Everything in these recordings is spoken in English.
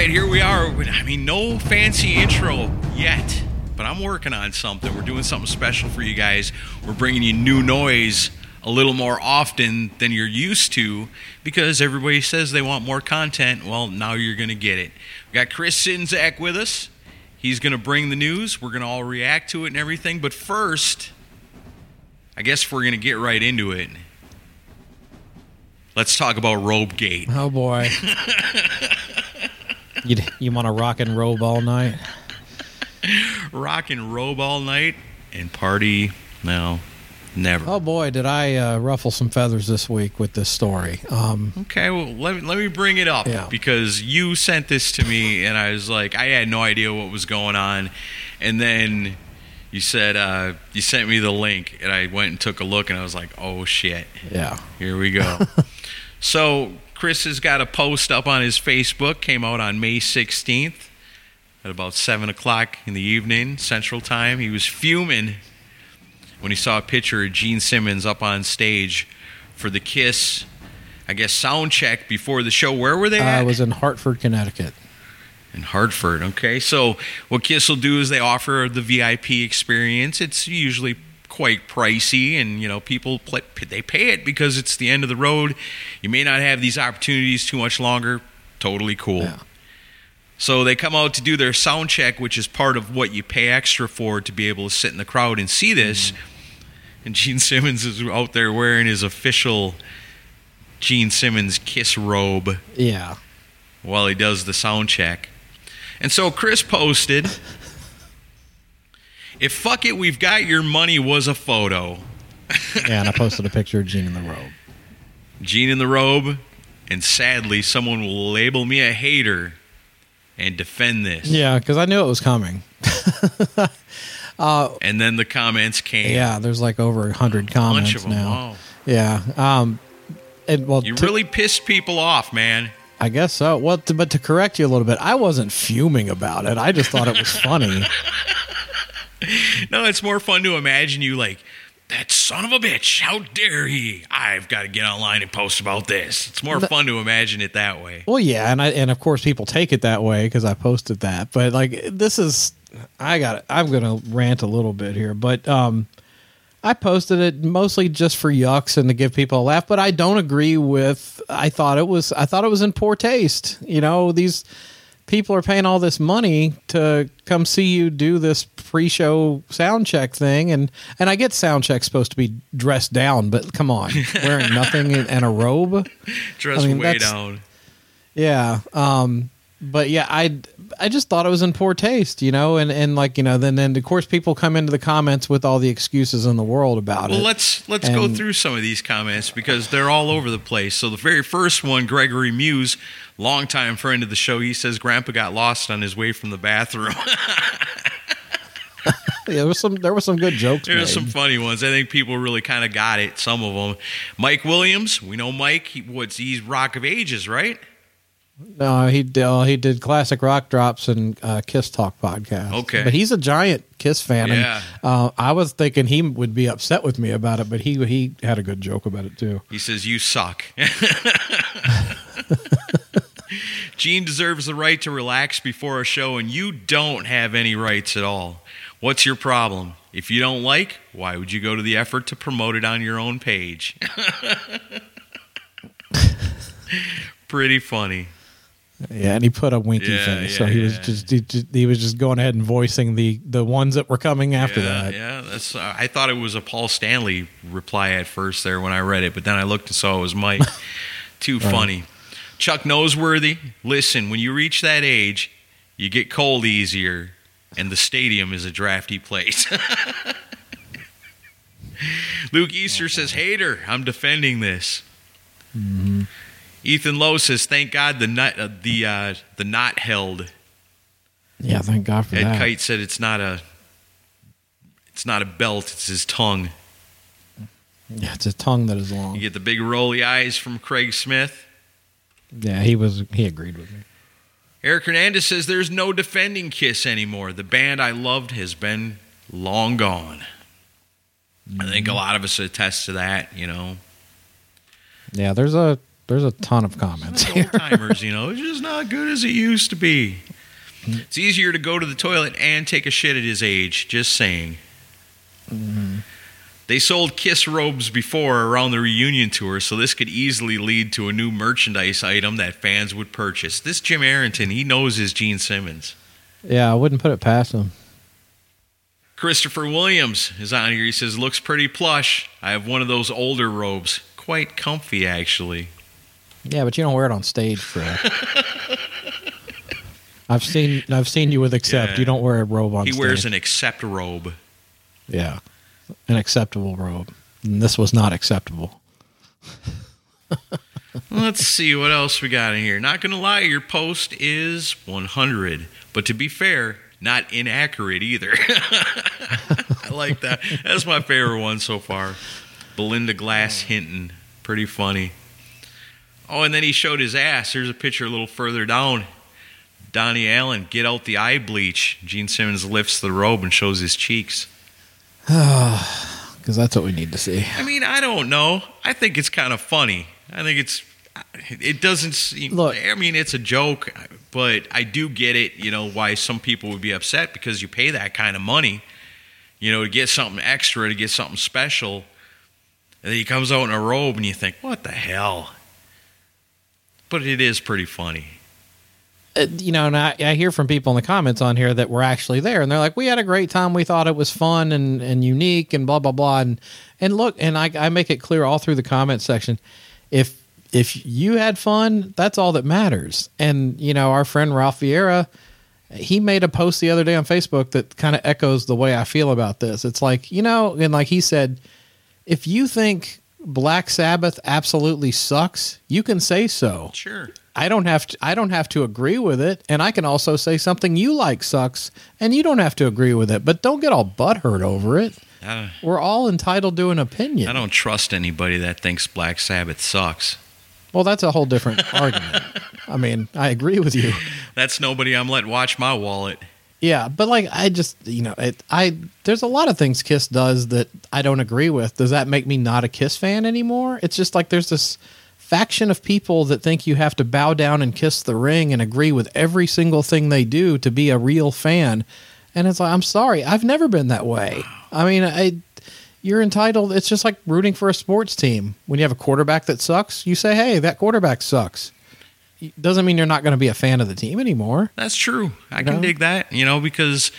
Right, here we are. I mean, no fancy intro yet, but I'm working on something. We're doing something special for you guys. We're bringing you new noise a little more often than you're used to because everybody says they want more content. Well, now you're going to get it. We got Chris Czynszak with us. He's going to bring the news. We're going to all react to it and everything. But first, I guess we're going to get right into it. Let's talk about Robegate. Oh boy. you you want to rock and robe all night? rock and robe all night and party no never Oh boy, did I uh, ruffle some feathers this week with this story. Um, okay well let me, let me bring it up Yeah. because you sent this to me and i was like i had no idea what was going on and then you said uh, you sent me the link and i went and took a look and i was like oh shit yeah. here we go so chris has got a post up on his facebook came out on may 16th at about 7 o'clock in the evening central time he was fuming when he saw a picture of gene simmons up on stage for the kiss i guess sound check before the show where were they at? I at? was in Hartford, Connecticut. in Hartford. Okay, so what Kiss will do is they offer the VIP experience. It's usually quite pricey, and you know people play, they pay it because it's the end of the road. You may not have these opportunities too much longer. Totally cool. Yeah. So they come out to do their sound check, which is part of what you pay extra for to be able to sit in the crowd and see this. Mm-hmm. And Gene Simmons is out there wearing his official Gene Simmons kiss robe Yeah. while he does the sound check. And so Chris posted, if fuck it, we've got your money was a photo. Yeah, and I posted a picture of Gene in the robe. Gene in the robe, and sadly, someone will label me a hater and defend this. Yeah, because I knew it was coming. And then the comments came. Yeah, there's like over a hundred bunch comments of them. now. Wow. Yeah. Um, and well, You to- really pissed people off, man. I guess so. Well, to, but to correct you a little bit, I wasn't fuming about it. I just thought it was funny. No, it's more fun to imagine you like, that son of a bitch, how dare he? I've got to get online and post about this. It's more fun to imagine it that way. Well, yeah, and I and of course people take it that way because I posted that. But like this is, I got. I'm gonna rant a little bit here, but um, I posted it mostly just for yucks and to give people a laugh. But I don't agree with. I thought it was. I thought it was in poor taste. You know, these people are paying all this money to come see you do this pre-show sound check thing and and I get sound check supposed to be dressed down but come on wearing nothing and a robe Dress I mean, way down. yeah. Um but yeah, I I just thought it was in poor taste, you know, and and like, you know, then then of course people come into the comments with all the excuses in the world about it. Well, it. let's let's go through some of these comments because they're all over the place. So the very first one, Gregory Muse, longtime friend of the show, he says Grandpa got lost on his way from the bathroom. Yeah, there was some there were some good jokes There's made. some funny ones. I think people really kind of got it. Some of them. Mike Williams, we know Mike. He, what's he's Rock of Ages, right? No, he did, uh, he did classic rock drops and uh, Kiss Talk podcast. Okay. but he's a giant Kiss fan. Yeah. And, uh, I was thinking he would be upset with me about it, but he he had a good joke about it too. He says you suck. Gene deserves the right to relax before a show, and you don't have any rights at all. What's your problem? If you don't like, why would you go to the effort to promote it on your own page? Pretty funny. Yeah, and he put a winky Yeah, face, yeah, so he was just he, just he was just going ahead and voicing the the ones that were coming after yeah, that. Yeah, that's. Uh, I thought it was a Paul Stanley reply at first there when I read it, but then I looked and saw it was Mike. Too funny. Chuck Noseworthy. Listen, when you reach that age, you get cold easier, and the stadium is a drafty place. Luke Easter says, "Hater, I'm defending this." Ethan Lowe says, "Thank God the nut, uh, the uh, the knot held." Yeah, thank God for Ed that. Ed Kite said it's not a it's not a belt, it's his tongue. Yeah, it's a tongue that is long. You get the big rolly eyes from Craig Smith. Yeah, he was he agreed with me. Eric Hernandez says there's no defending Kiss anymore. The band I loved has been long gone. I think a lot of us attest to that, you know. Yeah, there's a there's a ton of comments Old here. timers, you know, it's just not good as it used to be. It's easier to go to the toilet and take a shit at his age, just saying. Mm-hmm. They sold Kiss robes before around the reunion tour, so this could easily lead to a new merchandise item that fans would purchase. This Jim Arrington, he knows his Gene Simmons. Yeah, I wouldn't put it past him. Christopher Williams is on here. He says, looks pretty plush. I have one of those older robes. Quite comfy, actually. Yeah, but you don't wear it on stage, Fred. I've seen I've seen you with Accept. Yeah. You don't wear a robe on stage. He stage. wears an Accept robe. yeah, an acceptable robe. And this was not acceptable. Let's see what else we got in here. Not going to lie, your post is 100. But to be fair, not inaccurate either. I like that. That's my favorite one so far. Belinda Glass Hinton. Pretty funny. Oh, and then he showed his ass. Here's a picture a little further down. Donnie Allen, get out the eye bleach. Gene Simmons lifts the robe and shows his cheeks. Because that's what we need to see. I mean, I don't know. I think it's kind of funny. I think it's. It doesn't seem. Look. I mean, it's a joke, but I do get it. You know why some people would be upset because you pay that kind of money, you know, to get something extra, to get something special. And then he comes out in a robe, and you think, "What the hell?" But it is pretty funny. Uh, you know, and I, I hear from people in the comments on here that were actually there, and they're like, "We had a great time. We thought it was fun and, and unique, and blah blah blah." And and look, and I, I make it clear all through the comment section, if if you had fun, that's all that matters. And you know, our friend Ralph Vieira, he made a post the other day on Facebook that kind of echoes the way I feel about this. It's like you know, and like he said, if you think Black Sabbath absolutely sucks, you can say so. Sure. I don't have to I don't have to agree with it and I can also say something you like sucks and you don't have to agree with it but don't get all butthurt over it. I, We're all entitled to an opinion. I don't trust anybody that thinks Black Sabbath sucks. well, that's a whole different argument. I mean, I agree with you. That's nobody I'm letting watch my wallet. Yeah, but like I just, you know, it I there's a lot of things Kiss does that I don't agree with. Does that make me not a Kiss fan anymore? It's just like there's this faction of people that think you have to bow down and kiss the ring and agree with every single thing they do to be a real fan. And it's like I'm sorry, I've never been that way. I mean, I you're entitled. It's just like rooting for a sports team. When you have a quarterback that sucks, you say, "Hey, that quarterback sucks." Doesn't mean you're not going to be a fan of the team anymore. That's true. I can No? dig that, you know, because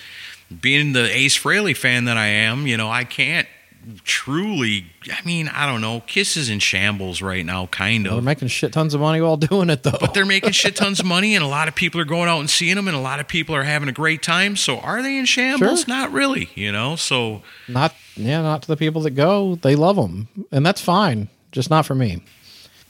being the Ace Frehley fan that I am, you know, I can't truly. I mean, I don't know. Kiss is in shambles right now, kind of. They're making shit tons of money while doing it, though. But they're making shit tons of money, and a lot of people are going out and seeing them, and a lot of people are having a great time. So, are they in shambles? Sure. Not really, you know. So, not, yeah, not to the people that go. They love them, and that's fine. Just not for me.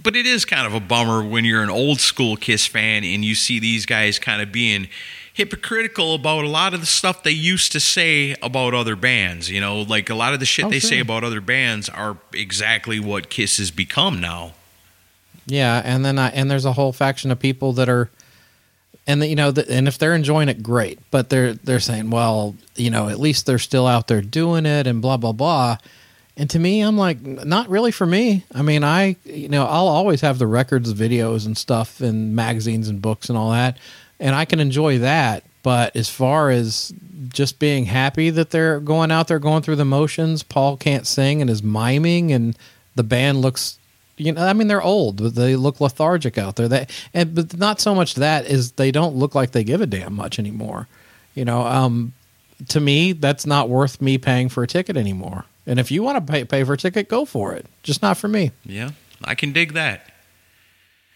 But it is kind of a bummer when you're an old school Kiss fan and you see these guys kind of being hypocritical about a lot of the stuff they used to say about other bands. You know, like a lot of the shit Oh, they say about other bands are exactly what Kiss has become now. Yeah, and then I and there's a whole faction of people that are, and the, you know, the, and if they're enjoying it, great. But they're they're saying, well, you know, at least they're still out there doing it, and blah blah blah. And to me, I'm like, not really for me. I mean, I, you know, I'll always have the records, videos, and stuff, and magazines and books and all that, and I can enjoy that. But as far as just being happy that they're going out there going through the motions, Paul can't sing and is miming, and the band looks, you know, I mean, they're old, but they look lethargic out there. That and but not so much that is they don't look like they give a damn much anymore. You know, um, to me, that's not worth me paying for a ticket anymore. And if you want to pay, pay for a ticket, go for it. Just not for me. Yeah, I can dig that.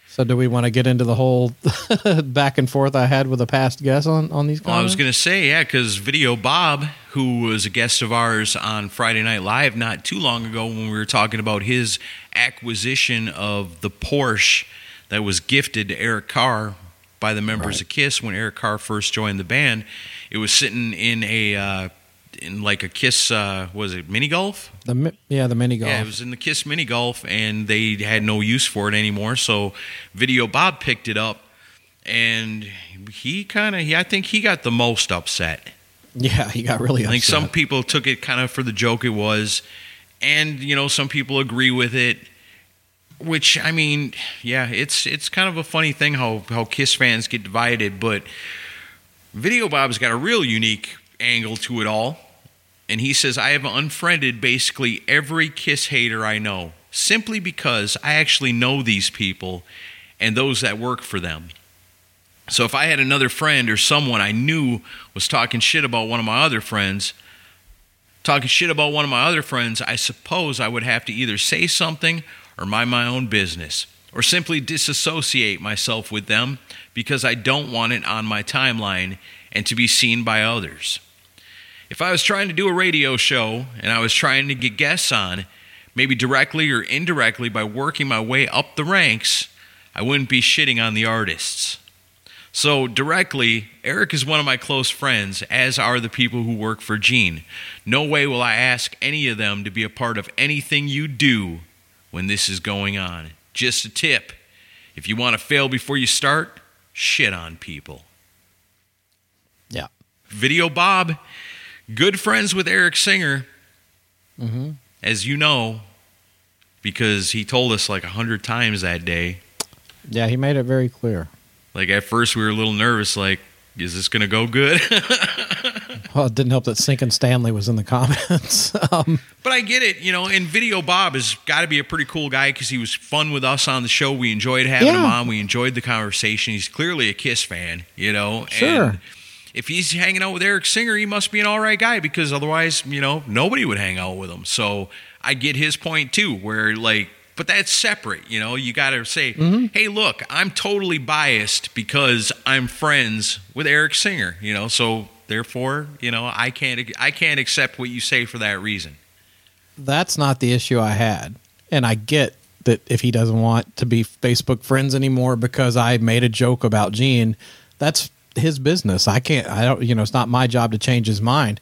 So, do we want to get into the whole back and forth I had with a past guest on, on these comments? Well, I was going to say, yeah, because Video Bob, who was a guest of ours on Friday Night Live not too long ago when we were talking about his acquisition of the Porsche that was gifted to Eric Carr by the members Right. of Kiss when Eric Carr first joined the band. It was sitting in a uh, in like a Kiss uh, was it mini golf? the mi- yeah, the mini golf. Yeah, it was in the Kiss mini golf, and they had no use for it anymore. So Video Bob picked it up, and he kind of I think he got the most upset. Yeah, he got really upset. I upset. think some people took it kind of for the joke it was, and you know some people agree with it. Which I mean, yeah, it's it's kind of a funny thing how how Kiss fans get divided, but Video Bob's got a real unique angle to it all. And he says, I have unfriended basically every Kiss hater I know, simply because I actually know these people and those that work for them. So if I had another friend or someone I knew was talking shit about one of my other friends, talking shit about one of my other friends, I suppose I would have to either say something or mind my own business, or simply disassociate myself with them because I don't want it on my timeline and to be seen by others. If I was trying to do a radio show and I was trying to get guests on, maybe directly or indirectly by working my way up the ranks, I wouldn't be shitting on the artists. So, directly, Eric is one of my close friends, as are the people who work for Gene. No way will I ask any of them to be a part of anything you do when this is going on. Just a tip if you want to fail before you start, shit on people. yeah. Video Bob, good friends with Eric Singer, Mm-hmm. as you know, because he told us like a hundred times that day. Yeah, he made it very clear. Like at first we were a little nervous, like, is this gonna go good? Well, it didn't help that Sinkin Stanley was in the comments. um, but I get it, you know. And Video Bob has got to be a pretty cool guy because he was fun with us on the show. We enjoyed having him on. We enjoyed the conversation. He's clearly a Kiss fan, you know. Sure. And if he's hanging out with Eric Singer, he must be an all right guy because otherwise, you know, nobody would hang out with him. So I get his point too, where like, but that's separate, you know. You got to say, mm-hmm. hey, look, I'm totally biased because I'm friends with Eric Singer, you know. So therefore, you know, I can't, I can't accept what you say for that reason. that's not the issue I had. And I get that if he doesn't want to be Facebook friends anymore because I made a joke about Gene, that's his business. I can't, I don't, you know, it's not my job to change his mind.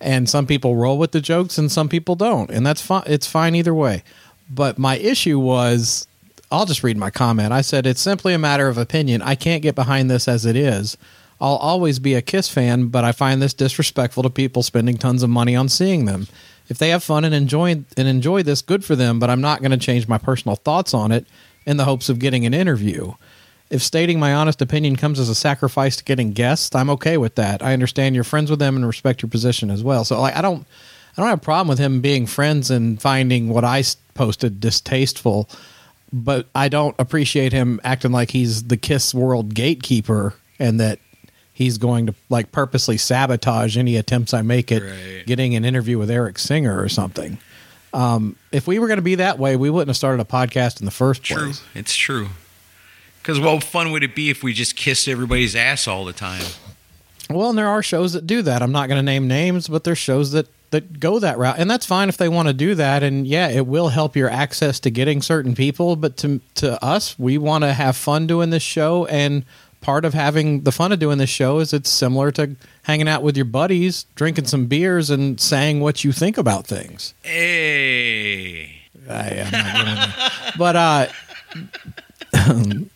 And some people roll with the jokes and some people don't. And that's fine. It's fine either way. But my issue was I'll just read my comment. I said, it's simply a matter of opinion. I can't get behind this as it is. I'll always be a Kiss fan, but I find this disrespectful to people spending tons of money on seeing them. If they have fun and enjoy and enjoy this, good for them, but I'm not going to change my personal thoughts on it in the hopes of getting an interview. If stating my honest opinion comes as a sacrifice to getting guests, I'm okay with that. I understand you're friends with them and respect your position as well. So like I don't I don't have a problem with him being friends and finding what I posted distasteful, but I don't appreciate him acting like he's the Kiss World gatekeeper and that he's going to like purposely sabotage any attempts I make at Right. getting an interview with Eric Singer or something. Um, if we were going to be that way, we wouldn't have started a podcast in the first True, place. it's true. Because what fun would it be if we just kissed everybody's ass all the time? Well, and there are shows that do that. I'm not going to name names, but there's shows that that go that route, and that's fine if they want to do that. And yeah, it will help your access to getting certain people. But to to us, we want to have fun doing this show, and part of having the fun of doing this show is it's similar to hanging out with your buddies, drinking some beers, and saying what you think about things. Hey, I am not. But uh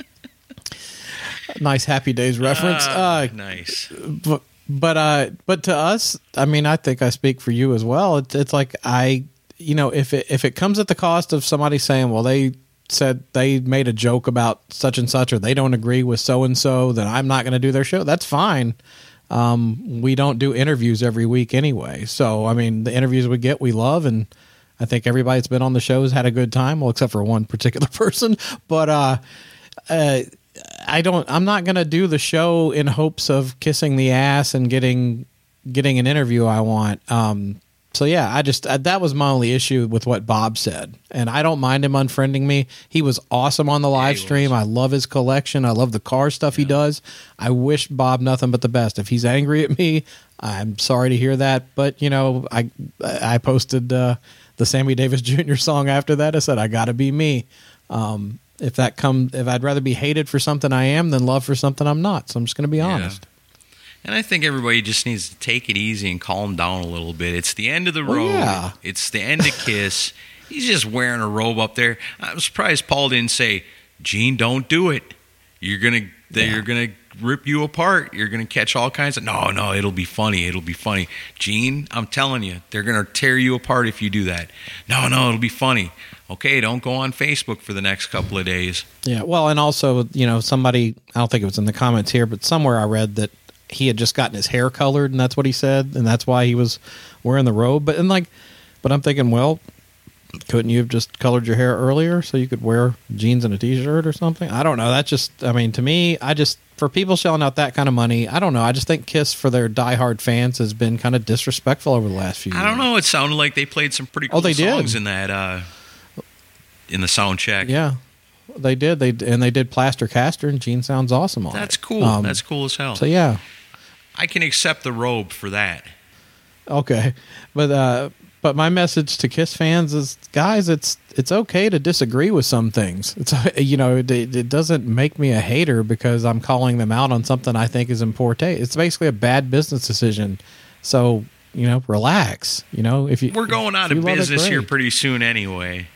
nice happy days reference. Ah, Uh nice. but but uh but to us, I mean, I think I speak for you as well. It's it's like I you know, if it if it comes at the cost of somebody saying, well, they said they made a joke about such and such, or they don't agree with so and so, then I'm not going to do their show. That's fine. Um, we don't do interviews every week anyway. So, I mean, the interviews we get, we love, and I think everybody that's been on the show has had a good time. Well, except for one particular person, but uh, uh, I don't. I'm not going to do the show in hopes of kissing the ass and getting getting an interview I want. Um, so yeah, I just uh, that was my only issue with what Bob said, and I don't mind him unfriending me. He was awesome on the live he stream. I love his collection. I love the car stuff he does. I wish Bob nothing but the best. If he's angry at me, I'm sorry to hear that. But you know, I I posted uh, the Sammy Davis Jr. song after that. I said I got to be me. Um, if that come, if I'd rather be hated for something I am than love for something I'm not. So I'm just going to be honest. And I think everybody just needs to take it easy and calm down a little bit. It's the end of the Well, road. yeah. It's the end of Kiss. He's just wearing a robe up there. I'm surprised Paul didn't say, "Gene, don't do it. You're gonna, they're gonna rip you apart. You're gonna catch all kinds of." No, no, it'll be funny. It'll be funny. Gene, I'm telling you, they're gonna tear you apart if you do that. No, no, it'll be funny. Okay, don't go on Facebook for the next couple of days. Yeah. Well, and also, you know, somebody, I don't think it was in the comments here, but somewhere I read that he had just gotten his hair colored and that's what he said. And that's why he was wearing the robe. But, and like, but I'm thinking, well, couldn't you have just colored your hair earlier so you could wear jeans and a t shirt or something? I don't know. That's just, I mean, to me, I just, for people shelling out that kind of money, I don't know. I just think Kiss for their diehard fans has been kind of disrespectful over the last few years. I don't know. It sounded like they played some pretty Oh, cool they did. songs in that uh, in the sound check. Yeah. They did. They and they did Plaster Caster, and Gene sounds awesome on it. That's cool. Um, That's cool as hell. So yeah, I can accept the robe for that. Okay, but uh, but my message to Kiss fans is, guys, it's it's okay to disagree with some things. It's you know it, it doesn't make me a hater because I'm calling them out on something I think is in poor taste. It's basically a bad business decision. So you know, relax. You know, if you We're going out of love it, business here pretty soon anyway.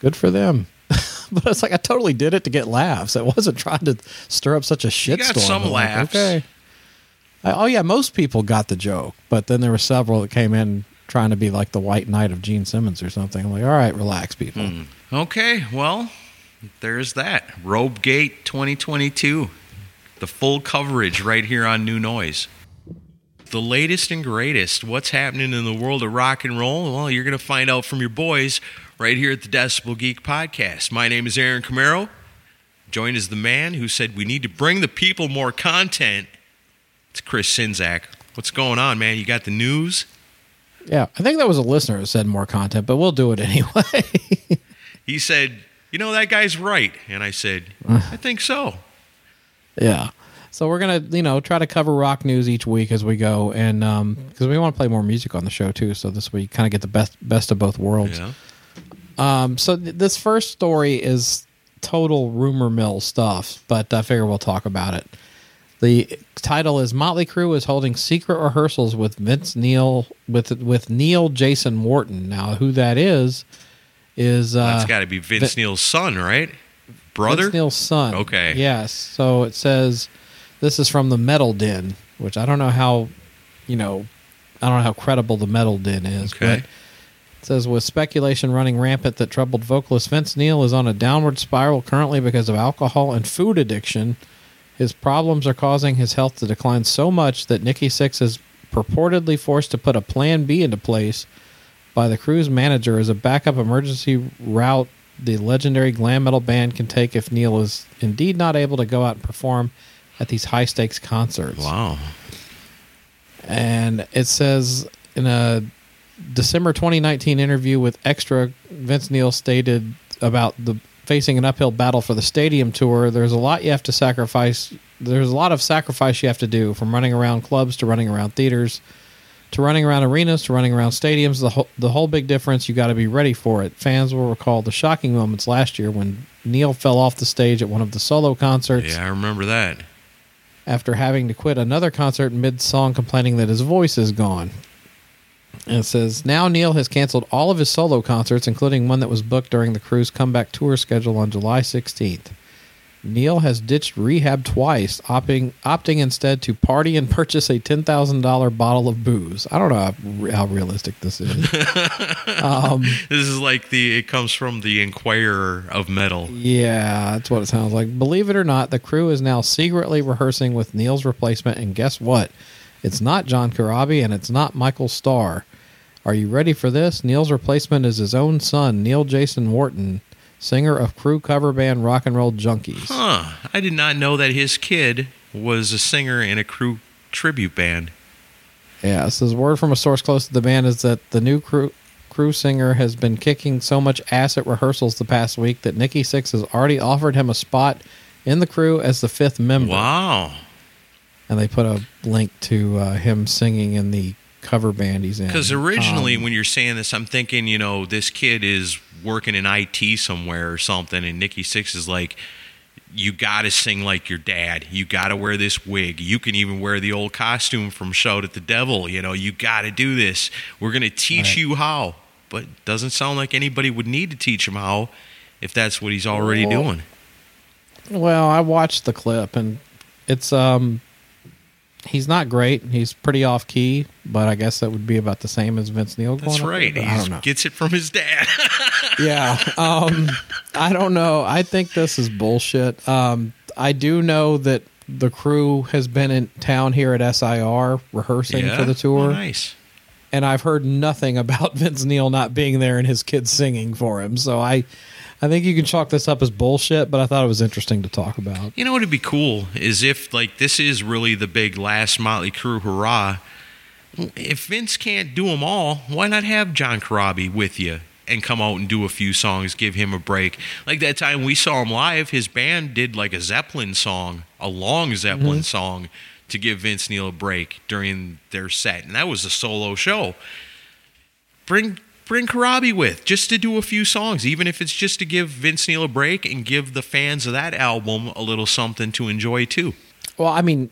Good for them. but it's like I totally did it to get laughs. I wasn't trying to stir up such a shit got some I'm like, laughs. okay. I- oh yeah, most people got the joke, but then there were several that came in trying to be like the White Knight of Gene Simmons or something. I'm like, all right, relax, people. Hmm. Okay, well, there's that. Robegate 2022. The full coverage right here on New Noise. The latest and greatest. What's happening in the world of rock and roll? Well, you're going to find out from your boys right here at the Decibel Geek Podcast. My name is Aaron Camaro. Joined as the man who said we need to bring the people more content. It's Chris Czynszak. What's going on, man? You got the news? Yeah, I think that was a listener who said more content, but we'll do it anyway. He said, You know, that guy's right. And I said, uh. I think so. yeah. So we're gonna, you know, try to cover rock news each week as we go, and because we want to play more music on the show too, so this way you kind of get the best best of both worlds. Yeah. Um, so th- this first story is total rumor mill stuff, but I figure we'll talk about it. The title is Motley Crue is holding secret rehearsals with Vince Neil with with Neil Jason Wharton. Now, who that is is uh, That's got to be Vince Vin- Neil's son, right? Brother? Vince Neil's son. Okay. Yes. So it says this is from the Metal Den, which I don't know how, you know, I don't know how credible the Metal Den is. Okay. But it says with speculation running rampant that troubled vocalist Vince Neil is on a downward spiral currently because of alcohol and food addiction. His problems are causing his health to decline so much that Nikki Sixx is purportedly forced to put a plan B into place by the crew's manager as a backup emergency route the legendary glam metal band can take if Neil is indeed not able to go out and perform at these high stakes concerts. Wow. And it says in a December 2019 interview with Extra, Vince Neil stated about the facing an uphill battle for the stadium tour. There's a lot you have to sacrifice. There's a lot of sacrifice you have to do from running around clubs to running around theaters to running around arenas to running around stadiums. The whole, the whole big difference, you got to be ready for it. Fans will recall the shocking moments last year when Neil fell off the stage at one of the solo concerts Yeah, I remember that. After having to quit another concert mid song complaining that his voice is gone. And it says now Neil has canceled all of his solo concerts, including one that was booked during the crew's comeback tour schedule on July 16th. Neil has ditched rehab twice, opting opting instead to party and purchase a ten thousand dollar bottle of booze. I don't know how, how realistic this is. Um, this is like the it comes from the Inquirer of metal. yeah, that's what it sounds like. Believe it or not, the crew is now secretly rehearsing with Neil's replacement, and guess what? It's not John Corabi and it's not Michael Starr. Are you ready for this? Neil's replacement is his own son, Neil Jason Wharton, singer of crew cover band Rock and Roll Junkies. Huh. I did not know that his kid was a singer in a crew tribute band. Yeah, it says word from a source close to the band is that the new crew crew singer has been kicking so much ass at rehearsals the past week that Nikki Sixx has already offered him a spot in the crew as the fifth member. Wow. And they put a link to uh, him singing in the cover band he's in. Because originally, Um, when you're saying this, I'm thinking, you know, this kid is working in IT somewhere or something, and Nikki Sixx is like, you got to sing like your dad. You got to wear this wig. You can even wear the old costume from Shout at the Devil. You know, you got to do this. We're going to teach Right. you how. But it doesn't sound like anybody would need to teach him how if that's what he's already Well, doing. Well, I watched the clip and it's um he's not great. He's pretty off key, but I guess that would be about the same as Vince Neil That's up there, right. He I don't know. gets it from his dad. yeah. Um I don't know. I think this is bullshit. Um I do know that the crew has been in town here at SIR rehearsing for the tour. Nice. And I've heard nothing about Vince Neil not being there and his kids singing for him. So I, I think you can chalk this up as bullshit. But I thought it was interesting to talk about. You know what would be cool is if like this is really the big last Motley Crue hurrah. If Vince can't do them all, why not have John Corabi with you and come out and do a few songs, give him a break? Like that time we saw him live, his band did like a Zeppelin song, a long Zeppelin mm-hmm. song, to give Vince Neil a break during their set, and that was a solo show. Bring bring Corabi with just to do a few songs, even if it's just to give Vince Neil a break and give the fans of that album a little something to enjoy too. Well, I mean,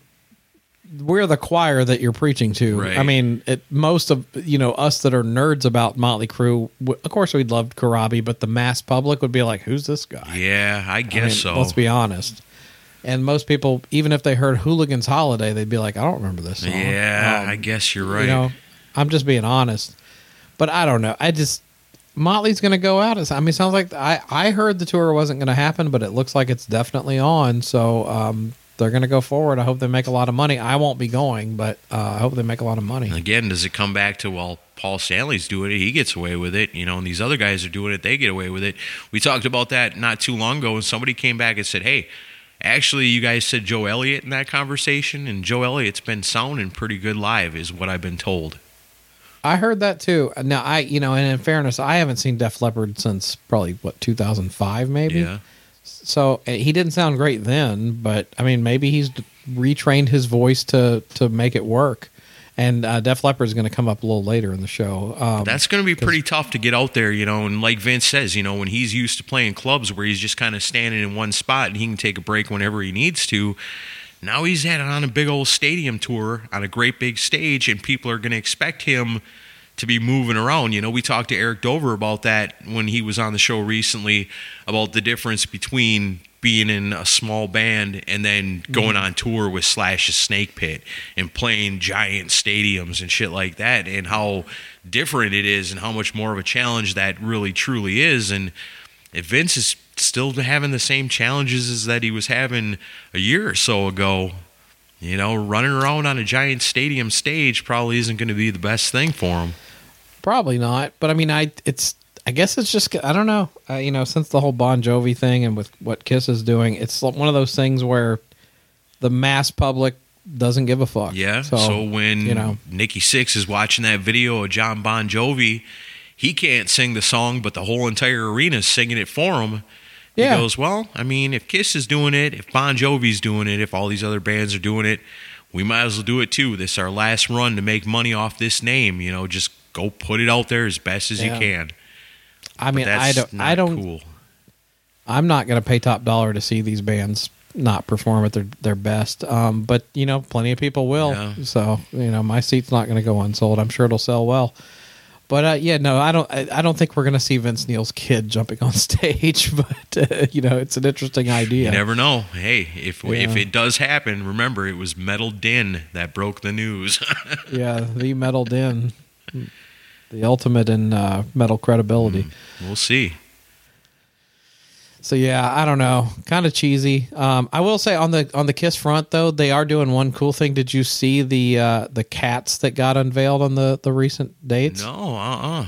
we're the choir that you're preaching to. Right. I mean, it, most of you know us that are nerds about Motley Crue. w- Of course, we'd love Corabi, but the mass public would be like, "Who's this guy?" Yeah, I I guess mean, so. Let's be honest. And most people, even if they heard "Hooligans Holiday," they'd be like, "I don't remember this song." yeah, Um, I guess you're right. You know, I'm just being honest. But I don't know. I just Motley's going to go out. I mean, it sounds like I I heard the tour wasn't going to happen, but it looks like it's definitely on. So um, they're going to go forward. I hope they make a lot of money. I won't be going, but uh, I hope they make a lot of money. Again, does it come back to well, Paul Stanley's doing it, he gets away with it, you know, and these other guys are doing it, they get away with it. We talked about that not too long ago, and somebody came back and said, "Hey, actually, you guys said Joe Elliott in that conversation, and Joe Elliott's been sounding pretty good live, is what I've been told." I heard that too. Now I, you know, and in fairness, I haven't seen Def Leppard since probably what 2005, maybe. Yeah. So uh, he didn't sound great then, but I mean, maybe he's retrained his voice to to make it work. And uh, Def Leppard is going to come up a little later in the show. Um, That's going to be pretty tough to get out there, you know. And like Vince says, you know, when he's used to playing clubs where he's just kind of standing in one spot and he can take a break whenever he needs to, now he's at on a big old stadium tour on a great big stage, and people are going to expect him to be moving around. You know, we talked to Eric Dover about that when he was on the show recently about the difference between being in a small band and then going mm-hmm. on tour with Slash's Snake Pit and playing giant stadiums and shit like that, and how different it is and how much more of a challenge that really truly is. And if Vince is still having the same challenges as that he was having a year or so ago, you know, running around on a giant stadium stage probably isn't going to be the best thing for him. Probably not, but I mean, I it's I guess it's just I don't know. Uh, you know, since the whole Bon Jovi thing and with what Kiss is doing, it's one of those things where the mass public doesn't give a fuck. Yeah. So, when you know, Nikki Sixx is watching that video of John Bon Jovi, he can't sing the song, but the whole entire arena is singing it for him. Yeah. He goes, Well, I mean, if Kiss is doing it, if Bon Jovi's doing it, if all these other bands are doing it, we might as well do it too. This is our last run to make money off this name. You know, just go put it out there as best as Yeah. you can. I mean, I don't, I don't, cool. I'm not going to pay top dollar to see these bands not perform at their their best. Um, but you know, plenty of people will. Yeah. So you know, my seat's not going to go unsold. I'm sure it'll sell well. But uh, yeah, no, I don't. I, I don't think we're going to see Vince Neil's kid jumping on stage. But uh, you know, it's an interesting idea. You never know. Hey, if Yeah. if it does happen, remember it was Metal Den that broke the news. yeah, the metal den, the ultimate in uh, metal credibility. we'll see. So yeah, I don't know, kind of cheesy. Um, I will say on the on the Kiss front though, they are doing one cool thing. Did you see the uh, the cats that got unveiled on the the recent dates? No, uh, uh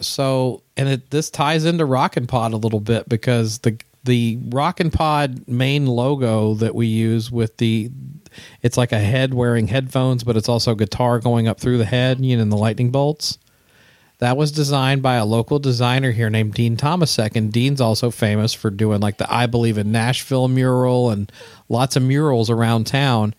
So and it this ties into Rockin' Pod a little bit because the the Rockin' Pod main logo that we use with the it's like a head wearing headphones, but it's also guitar going up through the head, you know, and the lightning bolts. That was designed by a local designer here named Dean Tomasek, and Dean's also famous for doing like the I Believe in Nashville mural and lots of murals around town.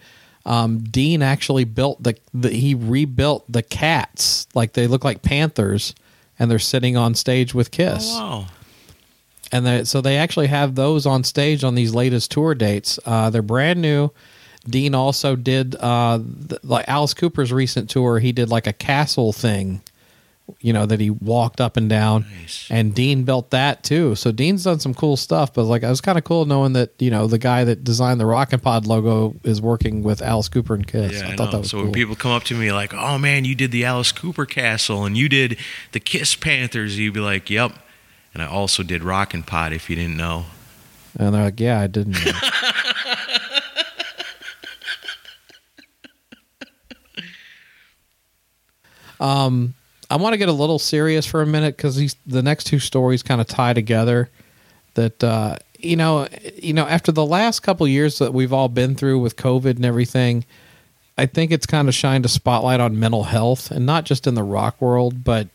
Um, Dean actually built the, the he rebuilt the cats like they look like panthers, and they're sitting on stage with Kiss Oh, wow. and they, so they actually have those on stage on these latest tour dates. Uh, they're brand new. Dean also did uh, th- like Alice Cooper's recent tour. He did like a castle thing, you know, that he walked up and down. Nice. And Dean built that too. So Dean's done some cool stuff. But like, it was kind of cool knowing that you know the guy that designed the Rockin' Pod logo is working with Alice Cooper and Kiss. Yeah, I I thought know. that was so cool. when people come up to me like, "Oh man, you did the Alice Cooper Castle and you did the Kiss Panthers," you'd be like, "Yep." And I also did Rockin' Pod. If you didn't know, and they're like, "Yeah, I didn't." um, I want to get a little serious for a minute because these the next two stories kind of tie together. That uh, you know, you know, after the last couple years that we've all been through with COVID and everything, I think it's kind of shined a spotlight on mental health, and not just in the rock world, but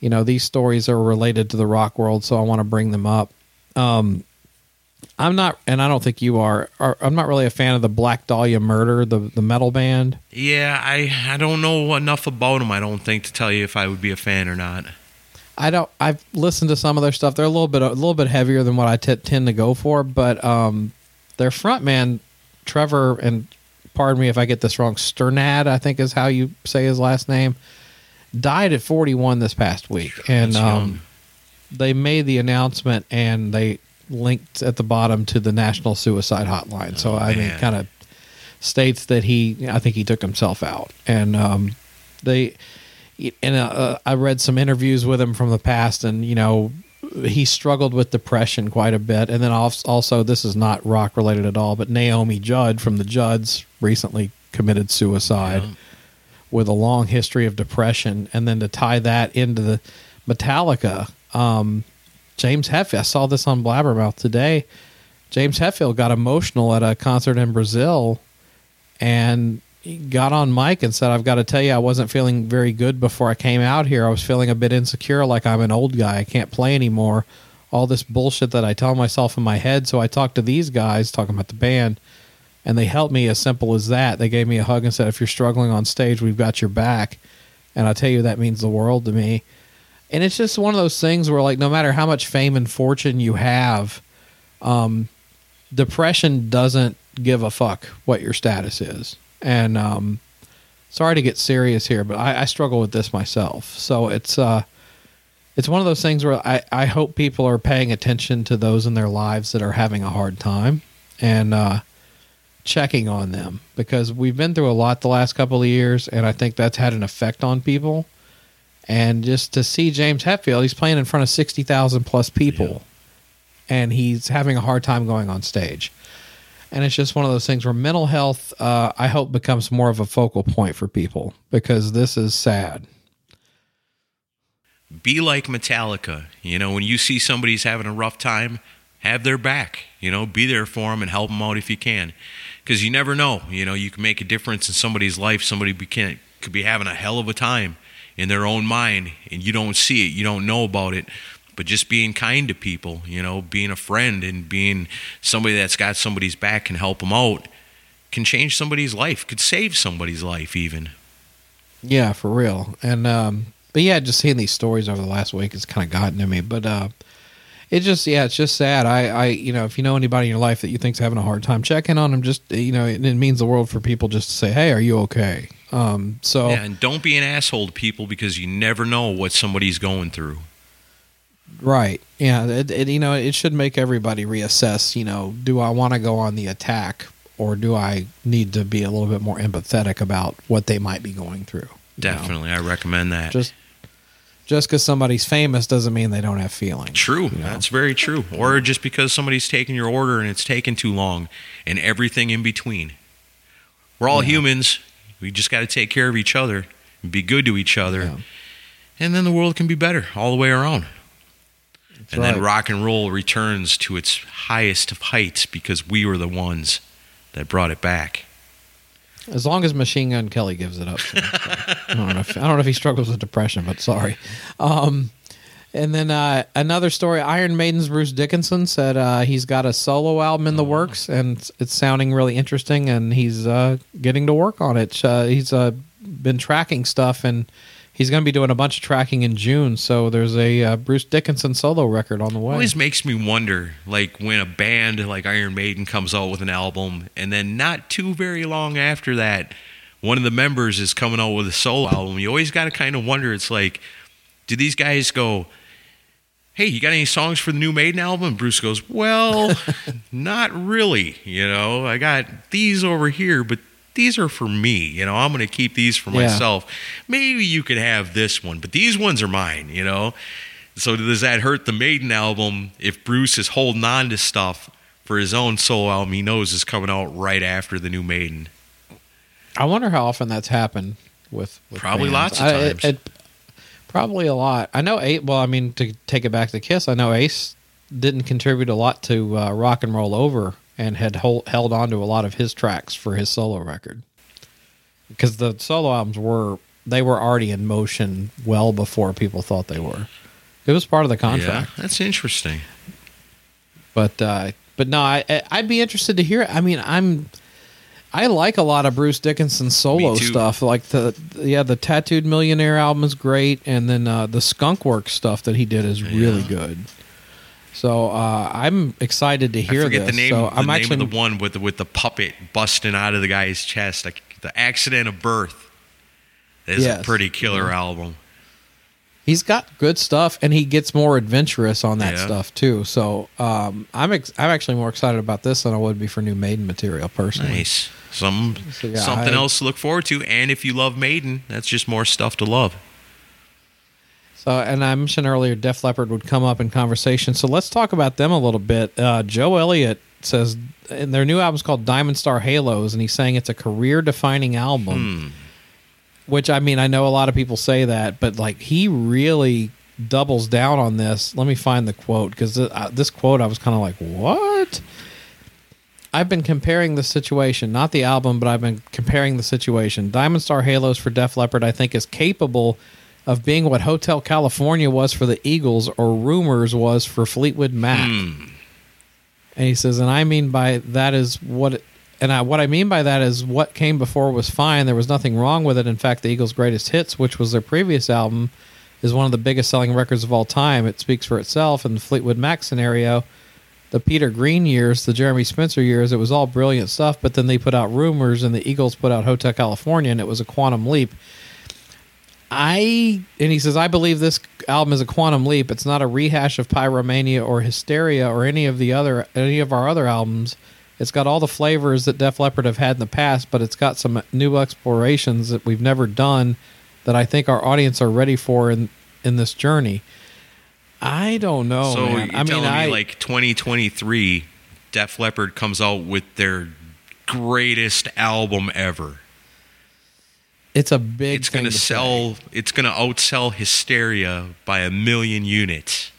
you know, these stories are related to the rock world, so I want to bring them up. Um, I'm not, and I don't think you are, are. I'm not really a fan of the Black Dahlia Murder, the the metal band. yeah, I I don't know enough about them. I don't think to tell you if I would be a fan or not. I don't. I've listened to some of their stuff. They're a little bit a little bit heavier than what I t- tend to go for, but um, their frontman Trevor and pardon me if I get this wrong, Strnad I think is how you say his last name, died at 41 this past week, and um, they made the announcement and they linked at the bottom to the National Suicide Hotline. So I mean, kind of states that he, I think he took himself out, and um, they, and uh, I read some interviews with him from the past, and you know, he struggled with depression quite a bit, and then also this is not rock related at all, but Naomi Judd from the Judds recently committed suicide with a long history of depression, and then to tie that into the Metallica, um, James Hetfield. I saw this on Blabbermouth today. James Hetfield got emotional at a concert in Brazil, and he got on mic and said, "I've got to tell you, I wasn't feeling very good before I came out here. I was feeling a bit insecure, like I'm an old guy. I can't play anymore. All this bullshit that I tell myself in my head. So I talked to these guys, talking about the band." and they helped me as simple as that. They gave me a hug and said, "If you're struggling on stage, we've got your back." And I tell you, that means the world to me. And it's just one of those things where, like, no matter how much fame and fortune you have, um, depression doesn't give a fuck what your status is. And um, sorry to get serious here, but I, I struggle with this myself. So it's uh, it's one of those things where I, I hope people are paying attention to those in their lives that are having a hard time and uh, checking on them because we've been through a lot the last couple of years, and I think that's had an effect on people. And just to see James Hetfield, he's playing in front of sixty thousand plus people, and he's having a hard time going on stage. And it's just one of those things where mental health, uh, I hope, becomes more of a focal point for people because this is sad. Be like Metallica. You know, when you see somebody's having a rough time, have their back. You know, be there for them and help them out if you can, because you never know. You know, you can make a difference in somebody's life. Somebody be, can, could be having a hell of a time in their own mind, and you don't see it. You don't know about it. But just being kind to people, you know, being a friend and being somebody that's got somebody's back can help them out, can change somebody's life, could save somebody's life even. Yeah, for real. And um but yeah, just seeing these stories over the last week has kind of gotten to me. But uh it just yeah, it's just sad. I I you know, if you know anybody in your life that you think's having a hard time, check in on them. Just you know, it, it means the world for people just to say, "Hey, are you okay?" Um, so Yeah, and don't be an asshole to people because you never know what somebody's going through. Right. Yeah. It, it, you know, it should make everybody reassess. You know, do I want to go on the attack, or do I need to be a little bit more empathetic about what they might be going through? you know? Definitely, I recommend that. Just just because somebody's famous doesn't mean they don't have feelings. True. you know? That's very true. Or just because somebody's taking your order and it's taken too long and everything in between. We're all Yeah. humans. We just got to take care of each other and be good to each other. Yeah. And then the world can be better all the way around. and then rock and roll returns to its highest of heights because we were the ones that brought it back. As long as Machine Gun Kelly gives it up. him, so. I don't know. If, I don't know if he struggles with depression, but sorry. Um, and then uh, another story: Iron Maiden's Bruce Dickinson said uh, he's got a solo album in the works, and it's, sounding really interesting, and he's uh, getting to work on it. Uh, he's uh, been tracking stuff, and he's going to be doing a bunch of tracking in June. So there's a uh, Bruce Dickinson solo record on the way. always makes me wonder like when a band like Iron Maiden comes out with an album and then not too very long after that one of the members is coming out with a solo album you always got to kind of wonder it's like do these guys go hey you got any songs for the new Maiden album and Bruce goes well not really you know I got these over here but these are for me you know I'm going to keep these for Yeah. myself maybe you could have this one but these ones are mine you know so does that hurt the Maiden album if Bruce is holding on to stuff for his own solo album he knows is coming out right after the new Maiden? I wonder how often that's happened with, with Probably bands. lots of I- it- times. it- probably a lot. I know eight. Well, I mean, to take it back to Kiss, I know Ace didn't contribute a lot to uh, Rock and Roll Over, and had hold, held on to a lot of his tracks for his solo record because the solo albums were they were already in motion well before people thought they were. It was part of the contract. Yeah, that's interesting. But uh, but no, I I- I'd be interested to hear. I mean, I'm I like a lot of Bruce Dickinson solo stuff. Like the yeah, the Tattooed Millionaire album is great, and then uh, the Skunk Works stuff that he did is really Yeah. good. So uh, I'm excited to hear I forget this. the name, so the I'm name actually of the one with the with the puppet busting out of the guy's chest, like the accident of birth. Is a pretty killer album. He's got good stuff, and he gets more adventurous on that Yeah. stuff too. So um, I'm ex- I'm actually more excited about this than I would be for new Maiden material personally. Nice. Some So, yeah, something I- else to look forward to. And if you love Maiden, that's just more stuff to love. So, and I mentioned earlier, Def Leppard would come up in conversation. So let's talk about them a little bit. Uh, Joe Elliott says, and their new album's called Diamond Star Halos, and he's saying it's a career-defining album. Which I mean, I know a lot of people say that, but like he really doubles down on this. Let me find the quote because uh, this quote I was kind of like, what? I've been comparing the situation, not the album, but I've been comparing the situation. Diamond Star Halos for Def Leppard, I think, is capable of being what Hotel California was for the Eagles or Rumors was for Fleetwood Mac. And he says, and I mean by that is what, and I, what I mean by that is what came before was fine. There was nothing wrong with it. In fact, the Eagles' greatest hits, which was their previous album, is one of the biggest selling records of all time. It speaks for itself. In the Fleetwood Mac scenario, the Peter Green years, the Jeremy Spencer years, it was all brilliant stuff. But then they put out Rumors, and the Eagles put out Hotel California, and it was a quantum leap. I and he says I believe this album is a quantum leap. It's not a rehash of Pyromania or Hysteria or any of the other any of our other albums. It's got all the flavors that Def Leppard have had in the past, but it's got some new explorations that we've never done that I think our audience are ready for in in this journey. I don't know. so man. you're I mean, telling I me like 2023, Def Leppard comes out with their greatest album ever. it's a big. It's going to sell. It's going to outsell Hysteria by a million units.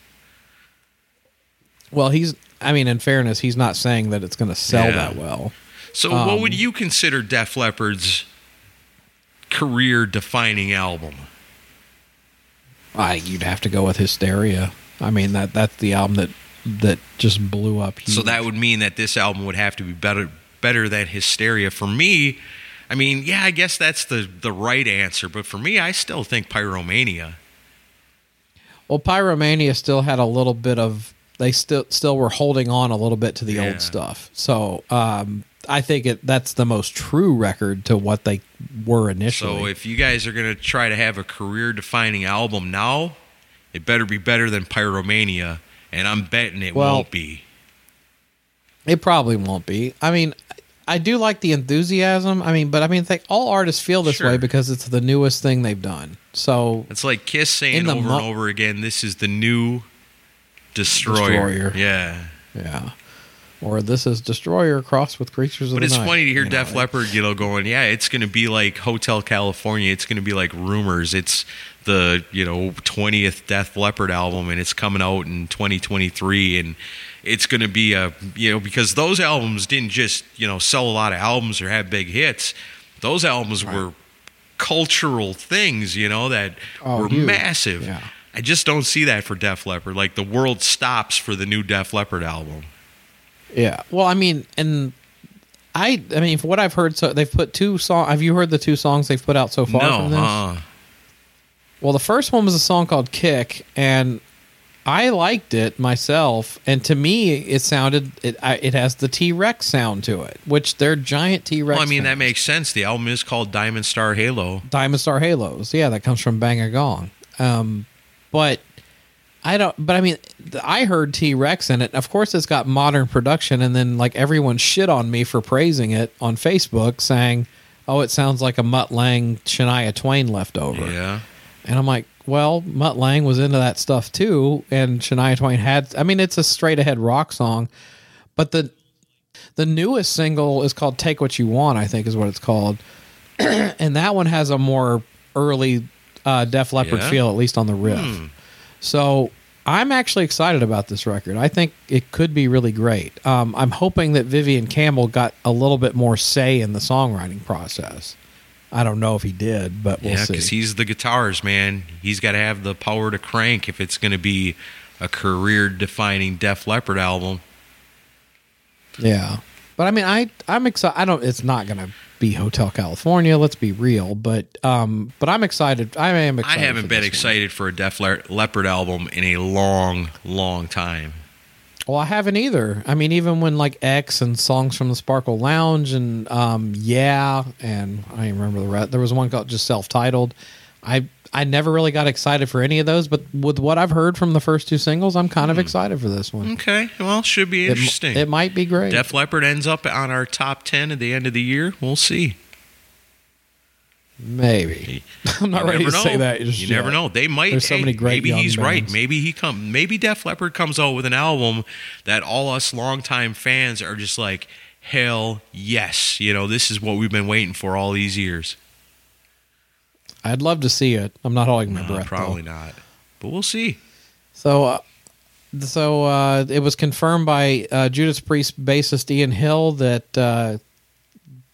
Well, he's. I mean, in fairness, he's not saying that it's going to sell Yeah. that well. So, what Um, would you consider Def Leppard's career-defining album? I you'd have to go with Hysteria. I mean that that's the album that that just blew up. So that would mean that this album would have to be better better than Hysteria. For me, I mean, yeah, I guess that's the the right answer, but for me, I still think Pyromania. well, Pyromania still had a little bit of they still still were holding on a little bit to the Yeah. old stuff. So um, I think it that's the most true record to what they were initially. So if you guys are going to try to have a career defining album now, it better be better than Pyromania, and I'm betting it Well- won't be. It probably won't be. I mean, I do like the enthusiasm. I mean, but I mean, think all artists feel this Sure. way because it's the newest thing they've done. So It's like Kiss saying over mo- and over again, "This is the new Destroyer." Destroyer. Yeah, yeah, or this is Destroyer crossed with Creatures of but the it's funny to hear you know, Def Leppard, you know, going, "Yeah, it's going to be like Hotel California. It's going to be like Rumors. It's the you know twentieth Def Leppard album, and it's coming out in 2023, and it's going to be a you know because those albums didn't just you know sell a lot of albums or have big hits. Those albums were cultural things, you know, that Oh, were huge. massive. Yeah. I just don't see that for Def Leppard. Like the world stops for the new Def Leppard album. Yeah. Well, I mean, and I, I mean, from what I've heard, so they've put two songs. Have you heard the two songs they've put out so far no, from this? uh, Well, the first one was a song called "Kick," and I liked it myself. And to me, it sounded it. I, it has the T Rex sound to it, which they're giant T Rex. well, I mean that makes sense. The album is called Diamond Star Halo. Diamond Star Halos. Yeah, that comes from Bang a Gong. Um, but I don't. But I mean, I heard T Rex in it. Of course, it's got modern production, and then like everyone shit on me for praising it on Facebook, saying, "Oh, it sounds like a Mutt Lange Shania Twain leftover." Yeah. And I'm like, well, Mutt Lange was into that stuff too, and Shania Twain had. I mean, it's a straight ahead rock song, but the the newest single is called "Take What You Want." I think is what it's called, and that one has a more early uh, Def Leppard Yeah? feel, at least on the riff. So I'm actually excited about this record. I think it could be really great. Um, I'm hoping that Vivian Campbell got a little bit more say in the songwriting process. I don't know if he did, but we'll yeah, see. because he's the guitars man. He's got to have the power to crank if it's going to be a career-defining Def Leppard album. Yeah, but I mean, I I'm excited. I don't. It's not going to be Hotel California. Let's be real. But um, but I'm excited. I am Excited I haven't been this one. excited for a Def Le- Leppard album in a long, long time. Well, I haven't either. I mean, even when like X and songs from the Sparkle Lounge and um, yeah, and I don't remember the rest. There was one called just self-titled. I I never really got excited for any of those, but with what I've heard from the first two singles, I'm kind of excited for this one. Okay, well, should be It Hmm. interesting. It, might be great. Def Leppard ends up on our top ten at the end of the year. We'll see. Maybe. I'm not You ready to know. say that. just You never know. They might. There's so hey, many great Maybe he's right. Maybe he come. Maybe Def Leppard comes out with an album that all us longtime fans are just like, hell yes. You know, this is what we've been waiting for all these years. I'd love to see it. I'm not holding my Uh, breath. though. probably not, but we'll see. So, uh, so uh, it was confirmed by uh, Judas Priest bassist Ian Hill that uh,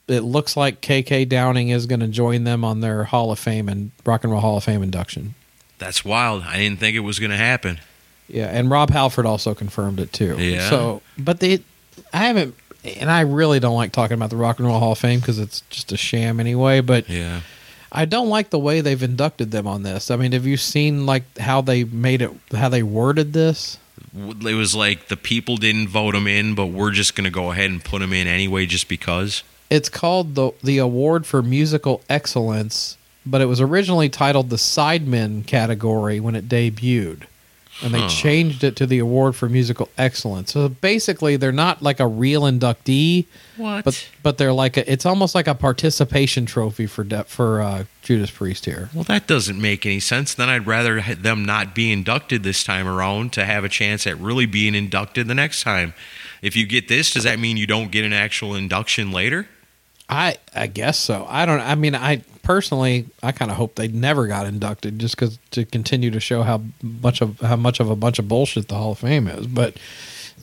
it looks like KK Downing is going to join them on their Hall of Fame and Rock and Roll Hall of Fame induction. That's wild. I didn't think it was going to happen. Yeah, and Rob Halford also confirmed it too. Yeah. So, but they, I haven't, and I really don't like talking about the Rock and Roll Hall of Fame because it's just a sham anyway. But Yeah. I don't like the way they've inducted them on this. I mean, have you seen like how they made it, how they worded this? It was like the people didn't vote them in, but we're just going to go ahead and put them in anyway just because. It's called the the Award for Musical Excellence, but it was originally titled the Sidemen category when it debuted. And they Huh. changed it to the Award for Musical Excellence. So basically they're not like a real inductee, What? but but they're like a, it's almost like a participation trophy for de- for uh, Judas Priest here. Well, that doesn't make any sense. Then I'd rather them not be inducted this time around to have a chance at really being inducted the next time. If you get this, does that mean you don't get an actual induction later? I I guess so. I don't. I mean, I personally, I kind of hope they never got inducted, just because to continue to show how much of how much of a bunch of bullshit the Hall of Fame is. But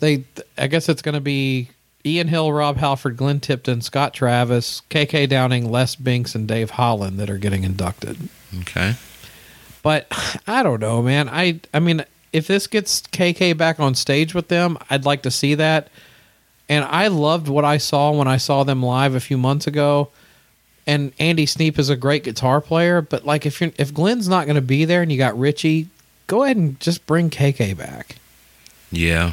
they, I guess it's going to be Ian Hill, Rob Halford, Glenn Tipton, Scott Travis, KK Downing, Les Binks, and Dave Holland that are getting inducted. Okay. But I don't know, man. I I mean, if this gets KK back on stage with them, I'd like to see that. And I loved what I saw when I saw them live a few months ago. And Andy Sneap is a great guitar player, but like if you're if Glenn's not going to be there and you got Richie, go ahead and just bring KK back. Yeah.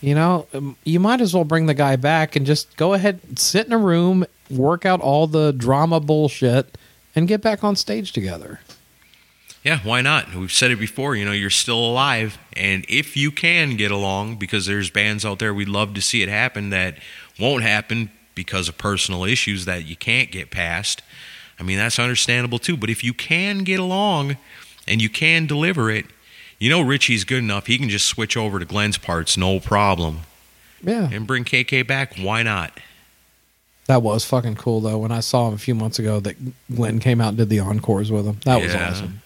You know, um, you might as well bring the guy back and just go ahead, sit in a room, work out all the drama bullshit, and get back on stage together. Yeah, why not? We've said it before, you know, you're still alive. And if you can get along, because there's bands out there we'd love to see it happen that won't happen because of personal issues that you can't get past. I mean, that's understandable too. But if you can get along and you can deliver it, you know Richie's good enough. He can just switch over to Glenn's parts, no problem. Yeah. And bring KK back. Why not? That was fucking cool, though, when I saw him a few months ago that Glenn came out and did the encores with him. That was Yeah. awesome.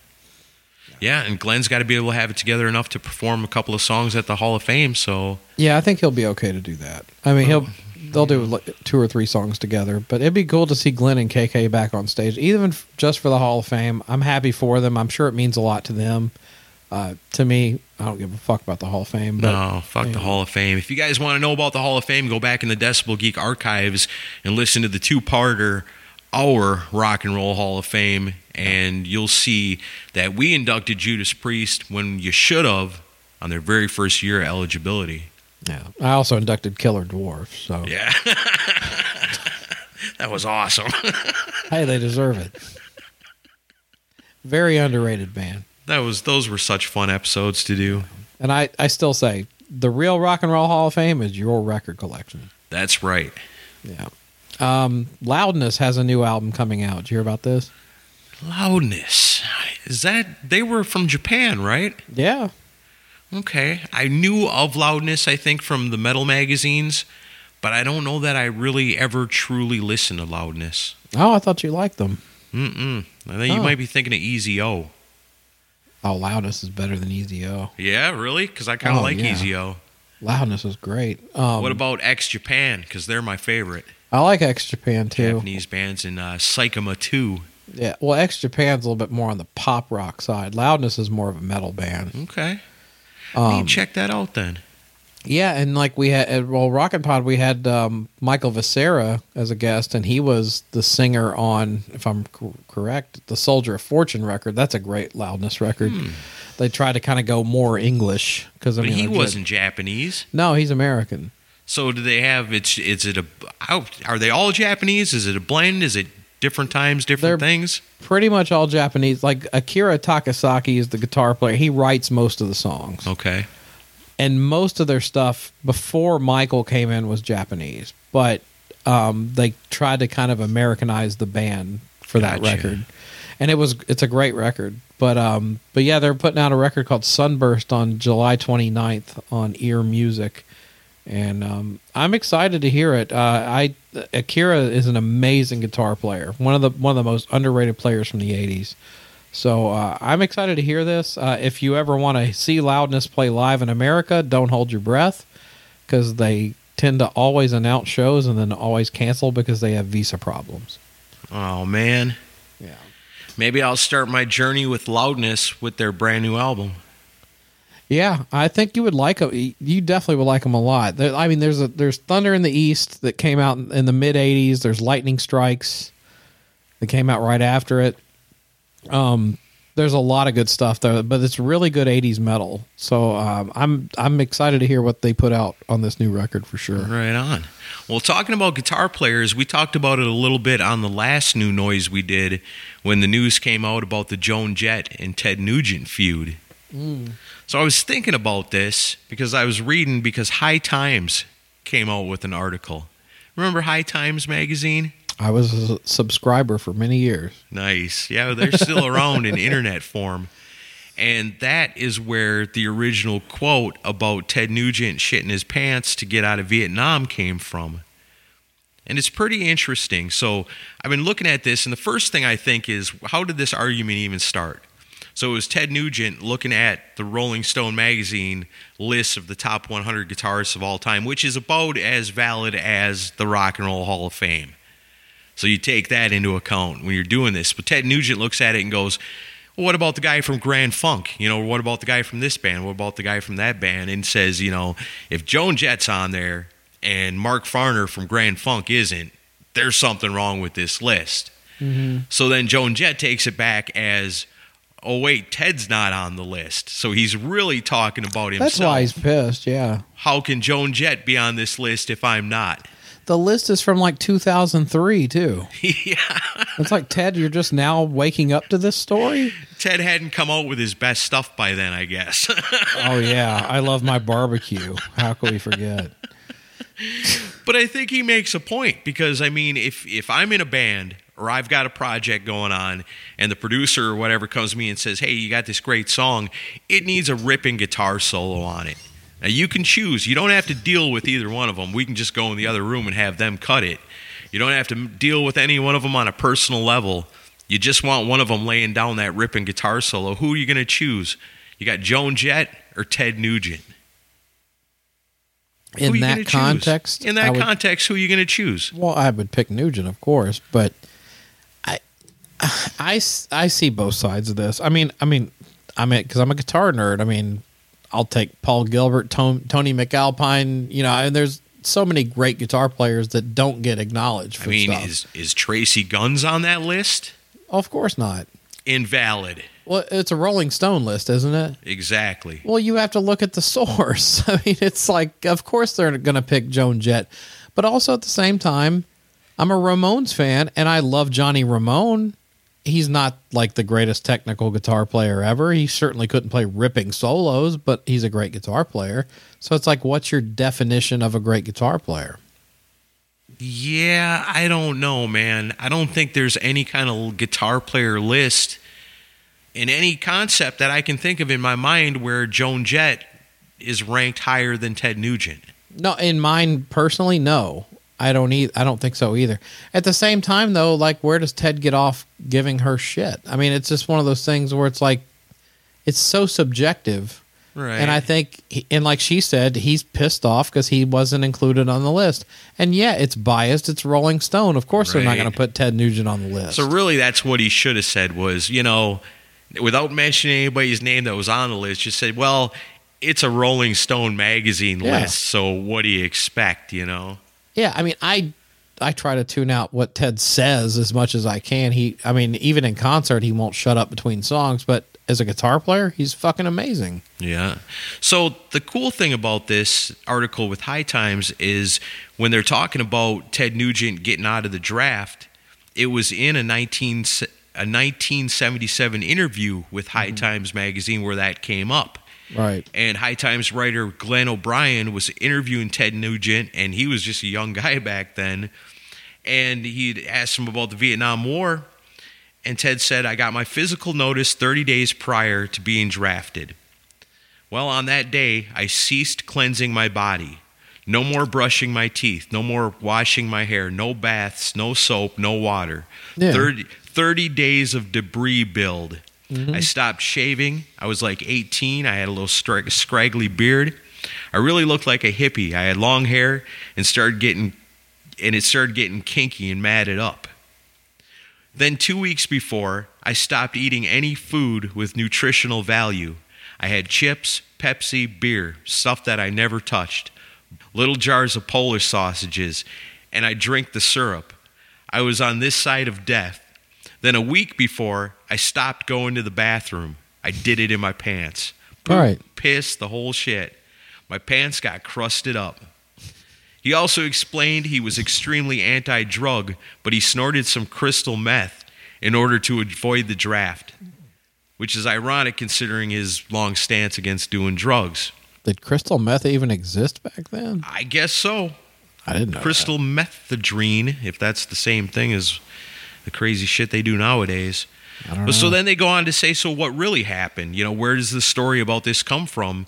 Yeah, and Glenn's got to be able to have it together enough to perform a couple of songs at the Hall of Fame. So Yeah, I think he'll be okay to do that. I mean, he'll they'll do like two or three songs together, but it'd be cool to see Glenn and KK back on stage, even f- just for the Hall of Fame. I'm happy for them. I'm sure it means a lot to them. Uh, to me, I don't give a fuck about the Hall of Fame. But no, fuck the. Hall of Fame. If you guys want to know about the Hall of Fame, go back in the Decibel Geek archives and listen to the two-parter our Rock and Roll Hall of Fame, and you'll see that we inducted Judas Priest when you should have on their very first year of eligibility. yeah, I also inducted Killer Dwarf. So Yeah, that was awesome. hey, they deserve it. Very underrated band. that was those were such fun episodes to do. And I, I still say the real Rock and Roll Hall of Fame is your record collection. That's right. Yeah. Um, Loudness has a new album coming out. Did you hear about this? Loudness. Is that they were from Japan, right? Yeah. Okay. I knew of loudness, I think, from the metal magazines, but I don't know that I really ever truly listened to loudness. Oh, I thought you liked them. Mm-mm. I think you Oh. might be thinking of EZO. Oh, Loudness is better than EZO. Yeah, really? Because I kind of Oh, like yeah. EZO. Loudness is great. Um, what about X Japan? Because they're my favorite I like X Japan too. Japanese bands and uh, Psychoma 2. Yeah. Well, X Japan's a little bit more on the pop rock side. Loudness is more of a metal band. Okay. Um, to check that out then. Yeah, and like we had, well, Rockin' Pod, we had um, Michael Vescera as a guest, and he was the singer on, if I'm cor- correct, the Soldier of Fortune record. That's a great loudness record. They tried to kind of go more English because I Hmm. Mean, he wasn't Japanese. No, he's American. So do they have it's is it a how, are they all Japanese? Is it a blend? Is it different times, different They're- things? Pretty much all Japanese. Like Akira Takasaki is the guitar player. He writes most of the songs. Okay. and most of their stuff before Michael came in was Japanese, but um, they tried to kind of Americanize the band for that Gotcha. record, and it was it's a great record. But um, but yeah, they're putting out a record called Sunburst on July 29th on Ear Music, and um, I'm excited to hear it. Uh, I Akira is an amazing guitar player, one of the one of the most underrated players from the 80s. So uh, I'm excited to hear this. Uh, if you ever want to see Loudness play live in America, don't hold your breath because they tend to always announce shows and then always cancel because they have visa problems. Oh man. Yeah. Maybe I'll start my journey with loudness with their brand new album. Yeah, I think you would like them. You definitely would like them a lot. There, I mean, there's a there's Thunder in the East that came out in the mid '80s. There's Lightning Strikes that came out right after it. Um, there's a lot of good stuff though, but it's really good '80s metal. So um, I'm I'm excited to hear what they put out on this new record for sure. Right on. Well, talking about guitar players, we talked about it a little bit on the last new noise we did when the news came out about the Joan Jett and Ted Nugent feud. So I was thinking about this because I was reading because High Times came out with an article. Remember High Times magazine? I was a subscriber for many years. Nice. Yeah, they're still around in internet form. And that is where the original quote about Ted Nugent shitting his pants to get out of Vietnam came from. And it's pretty interesting. So I've been looking at this, and the first thing I think is how did this argument even start? So it was Ted Nugent looking at the Rolling Stone magazine list of the top 100 guitarists of all time, which is about as valid as the Rock and Roll Hall of Fame. So you take that into account when you're doing this. But Ted Nugent looks at it and goes, well, what about the guy from Grand Funk? You know, what about the guy from this band? What about the guy from that band? And says, you know, if Joan Jett's on there and Mark Farner from Grand Funk isn't, there's something wrong with this list. Mm-hmm. So then Joan Jett takes it back as, oh wait, Ted's not on the list. So he's really talking about himself. That's why he's pissed. Yeah. How can Joan Jett be on this list if I'm not? The list is from like 2003 too. yeah. It's like Ted, you're just now waking up to this story. Ted hadn't come out with his best stuff by then, I guess. Oh yeah, I love my barbecue. How can we forget? but I think he makes a point because I mean, if if I'm in a band or I've got a project going on and the producer or whatever comes to me and says, "Hey, you got this great song, it needs a ripping guitar solo on it." Now you can choose. You don't have to deal with either one of them. We can just go in the other room and have them cut it. You don't have to deal with any one of them on a personal level. You just want one of them laying down that ripping guitar solo. Who are you going to choose? You got Joan Jett or Ted Nugent? Who In are you that context, in that would- context, who are you going to choose? Well, I would pick Nugent, of course, but I, I see both sides of this. I mean, I mean, I mean, because I'm a guitar nerd. I mean, I'll take Paul Gilbert, Tony, Tony MacAlpine. You know, and there's so many great guitar players that don't get acknowledged. For I mean, stuff. is is Tracii Guns on that list? of course not. Invalid. Well, it's a Rolling Stone list, isn't it? Exactly. Well, you have to look at the source. I mean, it's like, of course they're going to pick Joan Jett, but also at the same time, I'm a Ramones fan and I love Johnny Ramone. He's not like the greatest technical guitar player ever. He certainly couldn't play ripping solos, but he's a great guitar player. So it's like, what's your definition of a great guitar player? Yeah, I don't know, man. I don't think there's any kind of guitar player list in any concept that I can think of in my mind where Joan Jett is ranked higher than Ted Nugent. No, in mine personally, no. I don't e- I don't think so either. At the same time though, like where does Ted get off giving her shit? I mean, it's just one of those things where it's like it's so subjective. Right. And I think he- and like she said, he's pissed off cuz he wasn't included on the list. And yeah, it's biased. It's Rolling Stone. Of course they're not going to put Ted Nugent on the list. So really, that's what he should have said was, you know, without mentioning anybody's name that was on the list, just said, well, it's a Rolling Stone magazine Yeah. list, so what do you expect, you know? Yeah, I mean, I I try to tune out what Ted says as much as I can. He, I mean, even in concert, he won't shut up between songs. But as a guitar player, he's fucking amazing. Yeah. So the cool thing about this article with High Times is when they're talking about Ted Nugent getting out of the draft, it was in a 19 a 1977 interview with High mm-hmm. Times magazine where that came up. Right. And High Times writer Glenn O'Brien was interviewing Ted Nugent, and he was just a young guy back then. And he'd asked him about the Vietnam War, and Ted said, I got my physical notice 30 days prior to being drafted. Well, on that day, I ceased cleansing my body. No more brushing my teeth, no more washing my hair, no baths, no soap, no water. Yeah. 30, 30 days of debris build. Mm-hmm. I stopped shaving. I was like 18. I had a little scrag- scraggly beard. I really looked like a hippie. I had long hair and started getting and it started getting kinky and matted up. Then 2 weeks before, I stopped eating any food with nutritional value. I had chips, Pepsi, beer, stuff that I never touched, little jars of Polish sausages, and I drank the syrup. I was on this side of death. Then a week before, I stopped going to the bathroom. I did it in my pants. Poop, Right. Piss, the whole shit. My pants got crusted up. He also explained he was extremely anti drug, but he snorted some crystal meth in order to avoid the draft, which is ironic considering his long stance against doing drugs. Did crystal meth even exist back then? I guess so. I didn't know. Crystal Methedrine, if that's the same thing as the crazy shit they do nowadays. That. I so then they go on to say, so what really happened? You know, where does the story about this come from?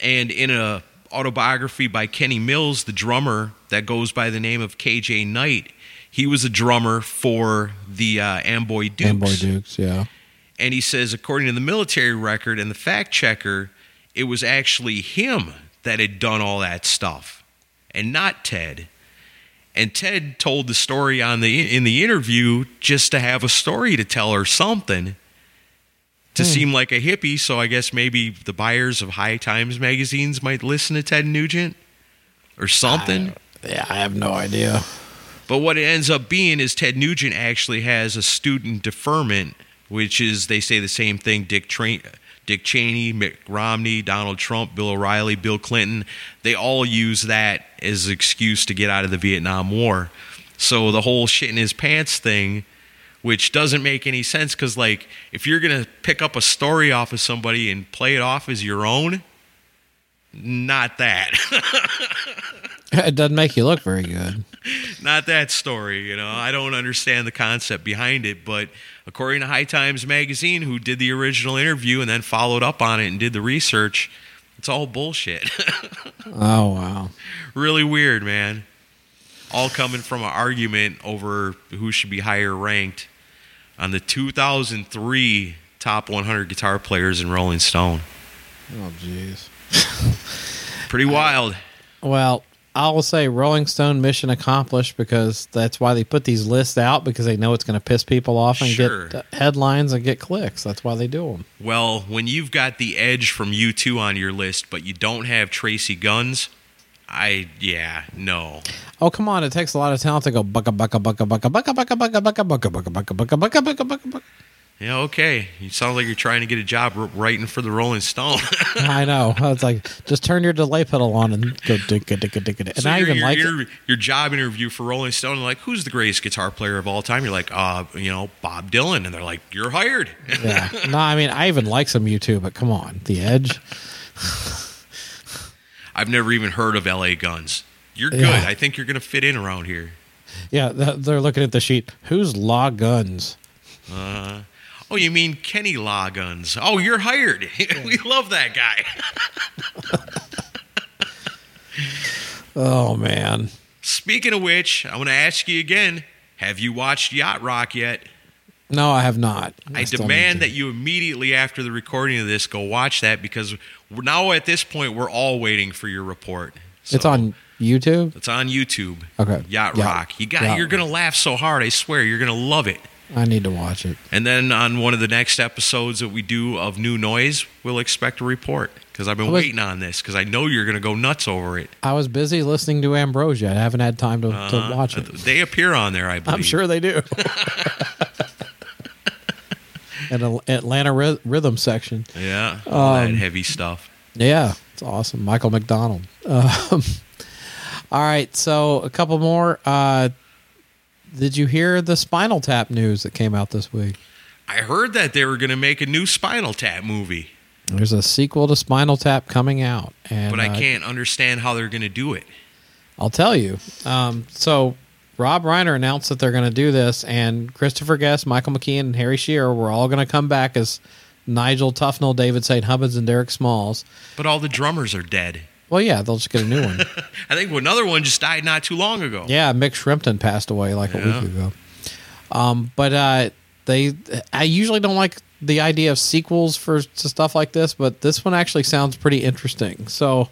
And in a autobiography by Kenny Mills, the drummer that goes by the name of KJ Knight, he was a drummer for the uh, Amboy Dukes. Amboy Dukes, yeah. And he says, according to the military record and the fact checker, it was actually him that had done all that stuff and not Ted. And Ted told the story on the in the interview just to have a story to tell or something to hmm. seem like a hippie. So I guess maybe the buyers of High Times magazines might listen to Ted Nugent or something. Yeah, I have no idea. But what it ends up being is Ted Nugent actually has a student deferment which is they say the same thing. Dick Tra- Dick Cheney, Mitt Romney, Donald Trump, Bill O'Reilly, Bill Clinton, they all use that as an excuse to get out of the Vietnam War. So the whole shit in his pants thing, which doesn't make any sense because, like, if you're going to pick up a story off of somebody and play it off as your own, not that. It doesn't make you look very good. not that story. You know, I don't understand the concept behind it, but according to High Times Magazine, who did the original interview and then followed up on it and did the research, it's all bullshit. Oh wow. really weird, man. All coming from an argument over who should be higher ranked on the 2003 top 100 guitar players in Rolling Stone. Oh jeez. Pretty wild. Well, I will say Rolling Stone mission accomplished because that's why they put these lists out because they know it's going to piss people off and Sure. get uh, headlines and get clicks. That's why they do them. Well, when you've got the Edge from U2 on your list, but you don't have Tracii Guns, I yeah no. Oh come on! It takes a lot of talent to go bucka bucka bucka bucka bucka bucka bucka bucka bucka bucka bucka bucka bucka bucka bucka bucka. Yeah, okay. You sound like you're trying to get a job writing for the Rolling Stone. I know. It's like just turn your delay pedal on and go dicka dicka dicka. dicka. And So I even your, like your, your job interview for Rolling Stone, like, who's the greatest guitar player of all time? You're like, uh, you know, Bob Dylan, and they're like, you're hired. Yeah. No, I mean I even like some U2, but come on, The Edge. I've never even heard of L.A. Guns. You're good. Yeah. I think you're gonna fit in around here. Yeah, they're looking at the sheet. Who's Law Guns? Uh, oh, you mean Kenny Law Guns? Oh, you're hired. we love that guy. Oh man. Speaking of which, I want to ask you again: Have you watched Yacht Rock yet? No, I have not. I still demand that you immediately after the recording of this go watch that because now at this point we're all waiting for your report. It's on YouTube. It's on YouTube. Okay. Yacht Yeah. Rock. You got. Yacht you're gonna laugh so hard. I swear. You're gonna love it. I need to watch it. And then on one of the next episodes that we do of New Noise, we'll expect a report because I've been was- waiting on this because I know you're gonna go nuts over it. I was busy listening to Ambrosia. I haven't had time to, Uh, to watch it. They appear on there, I believe. I'm sure they do. and Atlanta Ry- Rhythm section. Yeah. All that Um, heavy stuff. Yeah, it's awesome. Michael McDonald. Um, all right, so a couple more. Uh, did you hear the Spinal Tap news that came out this week? I heard that they were gonna make a new Spinal Tap movie, There's a sequel to Spinal Tap coming out, and but I uh, can't understand how they're gonna do it. I'll tell you. Um, so Rob Reiner announced that they're going to do this, and Christopher Guest, Michael McKean, and Harry Shearer were all going to come back as Nigel Tufnel, David St. Hubbins, and Derek Smalls. But all the drummers are dead. Well, yeah, they'll just get a new one. I think another one just died not too long ago. yeah, Mick Shrimpton passed away like a week ago. Um, but uh, they, I usually don't like the idea of sequels for to stuff like this, but this one actually sounds pretty interesting. So.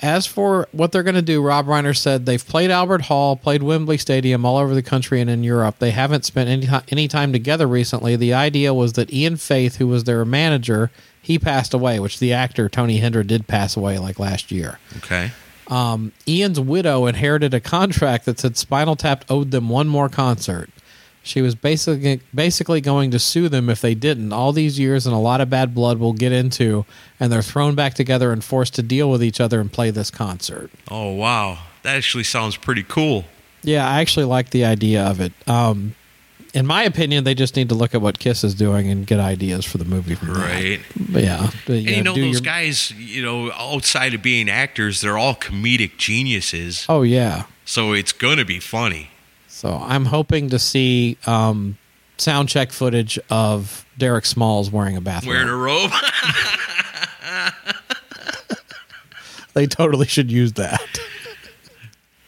As for what they're going to do, Rob Reiner said they've played Albert Hall, played Wembley Stadium all over the country and in Europe. They haven't spent any, any time together recently. The idea was that Ian Faith, who was their manager, he passed away, which the actor Tony Hendra did pass away like last year. Okay. Um, Ian's widow inherited a contract that said Spinal Tap owed them one more concert. She was basically basically going to sue them if they didn't. All these years and a lot of bad blood we'll get into, and they're thrown back together and forced to deal with each other and play this concert. Oh wow, that actually sounds pretty cool. Yeah, I actually like the idea of it. Um, in my opinion, they just need to look at what Kiss is doing and get ideas for the movie. Right. But yeah, but, And you know those your- guys, you know, outside of being actors, they're all comedic geniuses. Oh yeah. So it's gonna be funny. So I'm hoping to see um, sound check footage of Derek Smalls wearing a bathrobe. Wearing a robe. they totally should use that.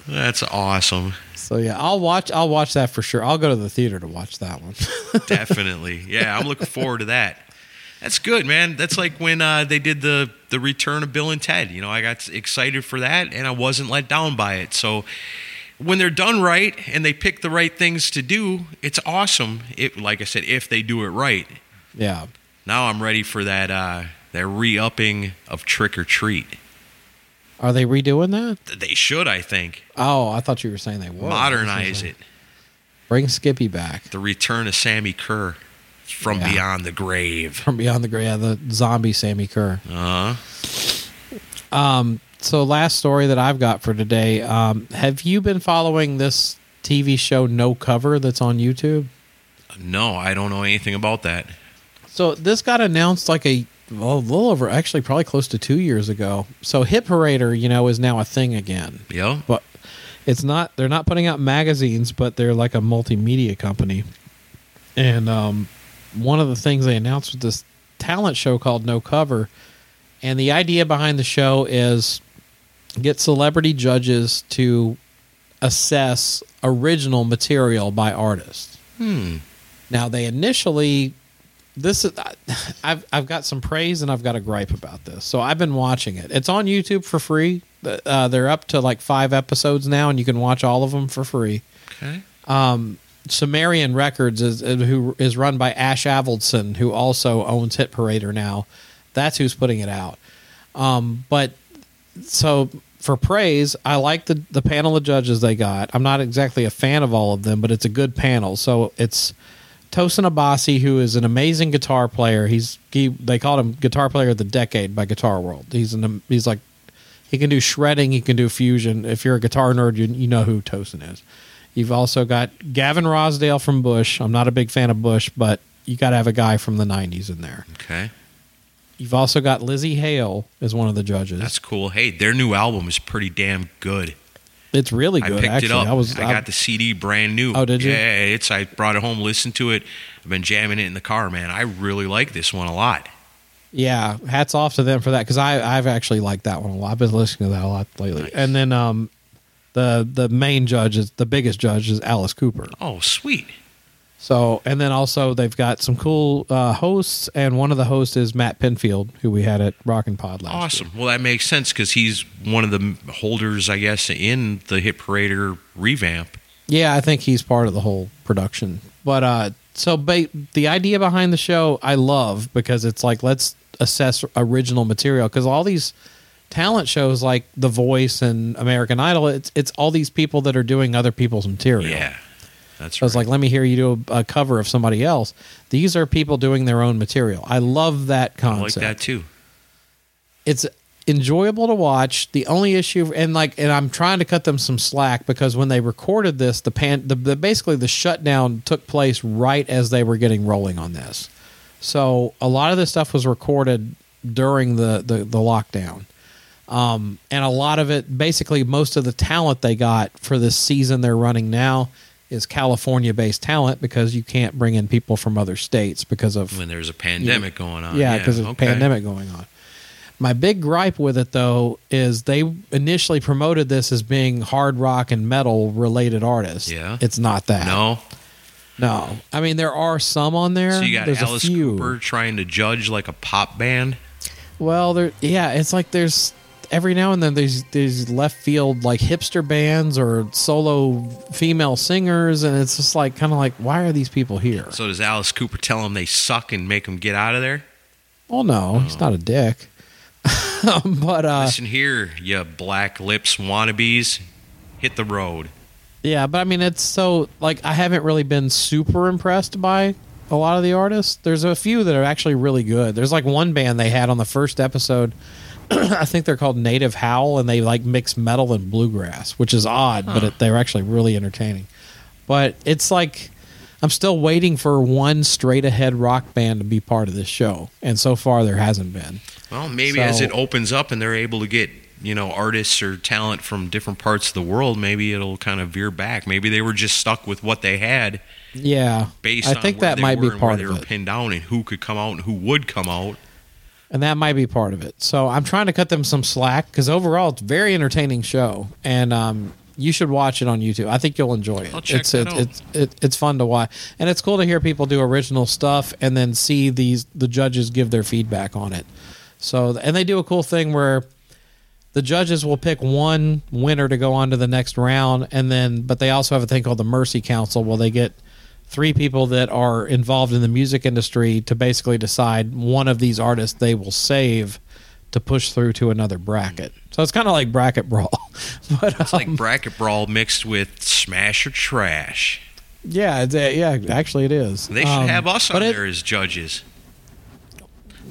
That's awesome. So yeah, I'll watch. I'll watch that for sure. I'll go to the theater to watch that one. Definitely. Yeah, I'm looking forward to that. That's good, man. That's like when uh, they did the the return of Bill and Ted. You know, I got excited for that, and I wasn't let down by it. So when they're done right and they pick the right things to do, it's awesome. It, like I said, if they do it right. yeah. Now I'm ready for that uh, that re-upping of Trick or Treat. Are they redoing that? They should, I think, Oh, I thought you were saying they were modernize it. Bring Skippy back. The return of Sammi Curr from Yeah. beyond the grave. from Beyond the Grave, yeah, the zombie Sammi Curr. Uh, So, last story that I've got for today. Um, have you been following this TV show No Cover that's on YouTube? no, I don't know anything about that. So this got announced like a well, a little over, actually, probably close to two years ago. So Hit Parader, you know, is now a thing again. Yeah. But it's not. They're not putting out magazines, but they're like a multimedia company. And um, one of the things they announced was this talent show called No Cover, and the idea behind the show is get celebrity judges to assess original material by artists. Hmm. Now they initially this is I've I've got some praise and I've got a gripe about this. So I've been watching it. It's on YouTube for free. Uh, they're up to like five episodes now, and you can watch all of them for free. Okay. Sumerian Records is uh, who is run by Ash Avildsen, who also owns Hit Parader now. That's who's putting it out. Um, but so for praise, I like the the panel of judges they got. I'm not exactly a fan of all of them, but it's a good panel. So it's Tosin Abasi, who is an amazing guitar player. He's he, they called him Guitar Player of the Decade by Guitar World. He's an he's like he can do shredding, he can do fusion. If you're a guitar nerd, you you know who Tosin is. You've also got Gavin Rossdale from Bush. I'm not a big fan of Bush, but you got to have a guy from the '90s in there. Okay. You've also got Lzzy Hale as one of the judges. That's cool. Hey, their new album is pretty damn good. it's really good. I picked actually, it up. I was I got the CD brand new. Oh, did you? Yeah, it's. I brought it home, listened to it. I've been jamming it in the car, man. I really like this one a lot. Yeah, hats off to them for that because I I've actually liked that one a lot. I've been listening to that a lot lately. Nice. And then um, the the main judge is the biggest judge is Alice Cooper. Oh, sweet. So and then also they've got some cool uh, hosts, and one of the hosts is Matt Pinfield, who we had at Rockin' Pod last Awesome. year. Well, that makes sense because he's one of the holders, I guess, in the Hit Parader revamp. Yeah, I think he's part of the whole production. But uh, so ba- the idea behind the show, I love because it's like let's assess original material because all these talent shows like The Voice and American Idol, it's it's all these people that are doing other people's material. Yeah, that's So right. like, let me hear you do a, a cover of somebody else. These are people doing their own material. I love that I concept. like that too. It's enjoyable to watch. The only issue, and like, and I'm trying to cut them some slack because when they recorded this, the pan, the, the basically the shutdown took place right as they were getting rolling on this. So a lot of this stuff was recorded during the the, the lockdown. Um, and a lot of it, basically, most of the talent they got for this season they're running now is California based talent because you can't bring in people from other states because of When there's a pandemic going on. yeah, because of okay. pandemic going on. My big gripe with it though is they initially promoted this as being hard rock and metal related artists. Yeah. it's not that. No. no. I mean, there are some on there. So you got There's Alice a few. Cooper trying to judge like a pop band. Well, there. Yeah, it's like there's every now and then these these left field like hipster bands or solo female singers, and it's just like kind of like why are these people here? So does Alice Cooper tell them they suck and make them get out of there? well, no, he's not a dick. but uh, Listen here, you black lips wannabes, hit the road. Yeah, but I mean, it's so like I haven't really been super impressed by a lot of the artists. There's a few that are actually really good. There's like one band they had on the first episode. I think they're called Native Howl, and they like mix metal and bluegrass, which is odd, but it, they're actually really entertaining. But it's like I'm still waiting for one straight ahead rock band to be part of this show, and so far there hasn't been. Well, maybe as it opens up and they're able to get, you know, artists or talent from different parts of the world, maybe it'll kind of veer back. Maybe they were just stuck with what they had Yeah, based I on think where that they might were be and where part they of were it. pinned down and who could come out and who would come out. And that might be part of it. So I'm trying to cut them some slack because overall it's a very entertaining show, and um, you should watch it on YouTube. I think you'll enjoy it. I'll check it's out. it's it, it's fun to watch, and it's cool to hear people do original stuff and then see these the judges give their feedback on it. So and they do a cool thing where the judges will pick one winner to go on to the next round and then but they also have a thing called the mercy council where they get three people that are involved in the music industry to basically decide one of these artists they will save to push through to another bracket so it's kind of like bracket brawl but It's um, like bracket brawl mixed with smash or trash. Yeah, it's, uh, yeah. Actually, it is. They should Um, have us on it- there as judges.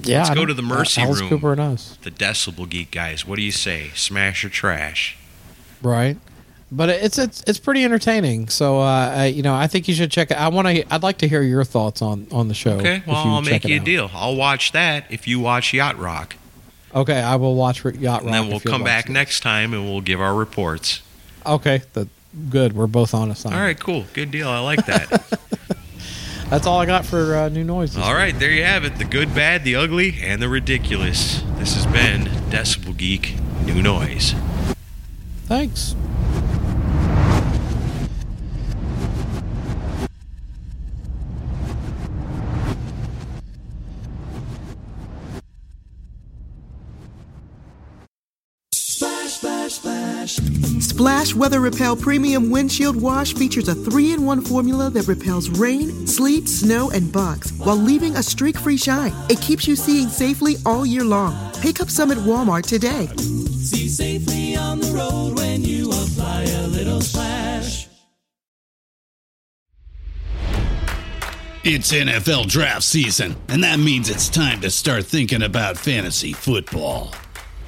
Yeah, Let's I go to the Mercy Alice Room. Cooper and us, The Decibel Geek guys. What do you say? Smash or trash? right? But it's it's it's pretty entertaining. So uh, I, you know, I think you should check it. I want to. I'd like to hear your thoughts on on the show. Okay, well, I'll make you a out. deal. I'll watch that if you watch Yacht Rock. Okay, I will watch Yacht Rock. And then we'll come back next time and we'll give our reports. Okay, the, good. We're both honest. On All it. right, cool. Good deal. I like that. That's all I got for uh, new noises. All right, there you have it. The good, bad, the ugly, and the ridiculous. This has been Decibel Geek New Noise. Thanks. Splash Weather Repel Premium Windshield Wash features a 3 in 1 formula that repels rain, sleet, snow, and bugs while leaving a streak free shine. It keeps you seeing safely all year long. Pick up some at Walmart today. See safely on the road when you apply a little splash. It's NFL draft season, and that means it's time to start thinking about fantasy football.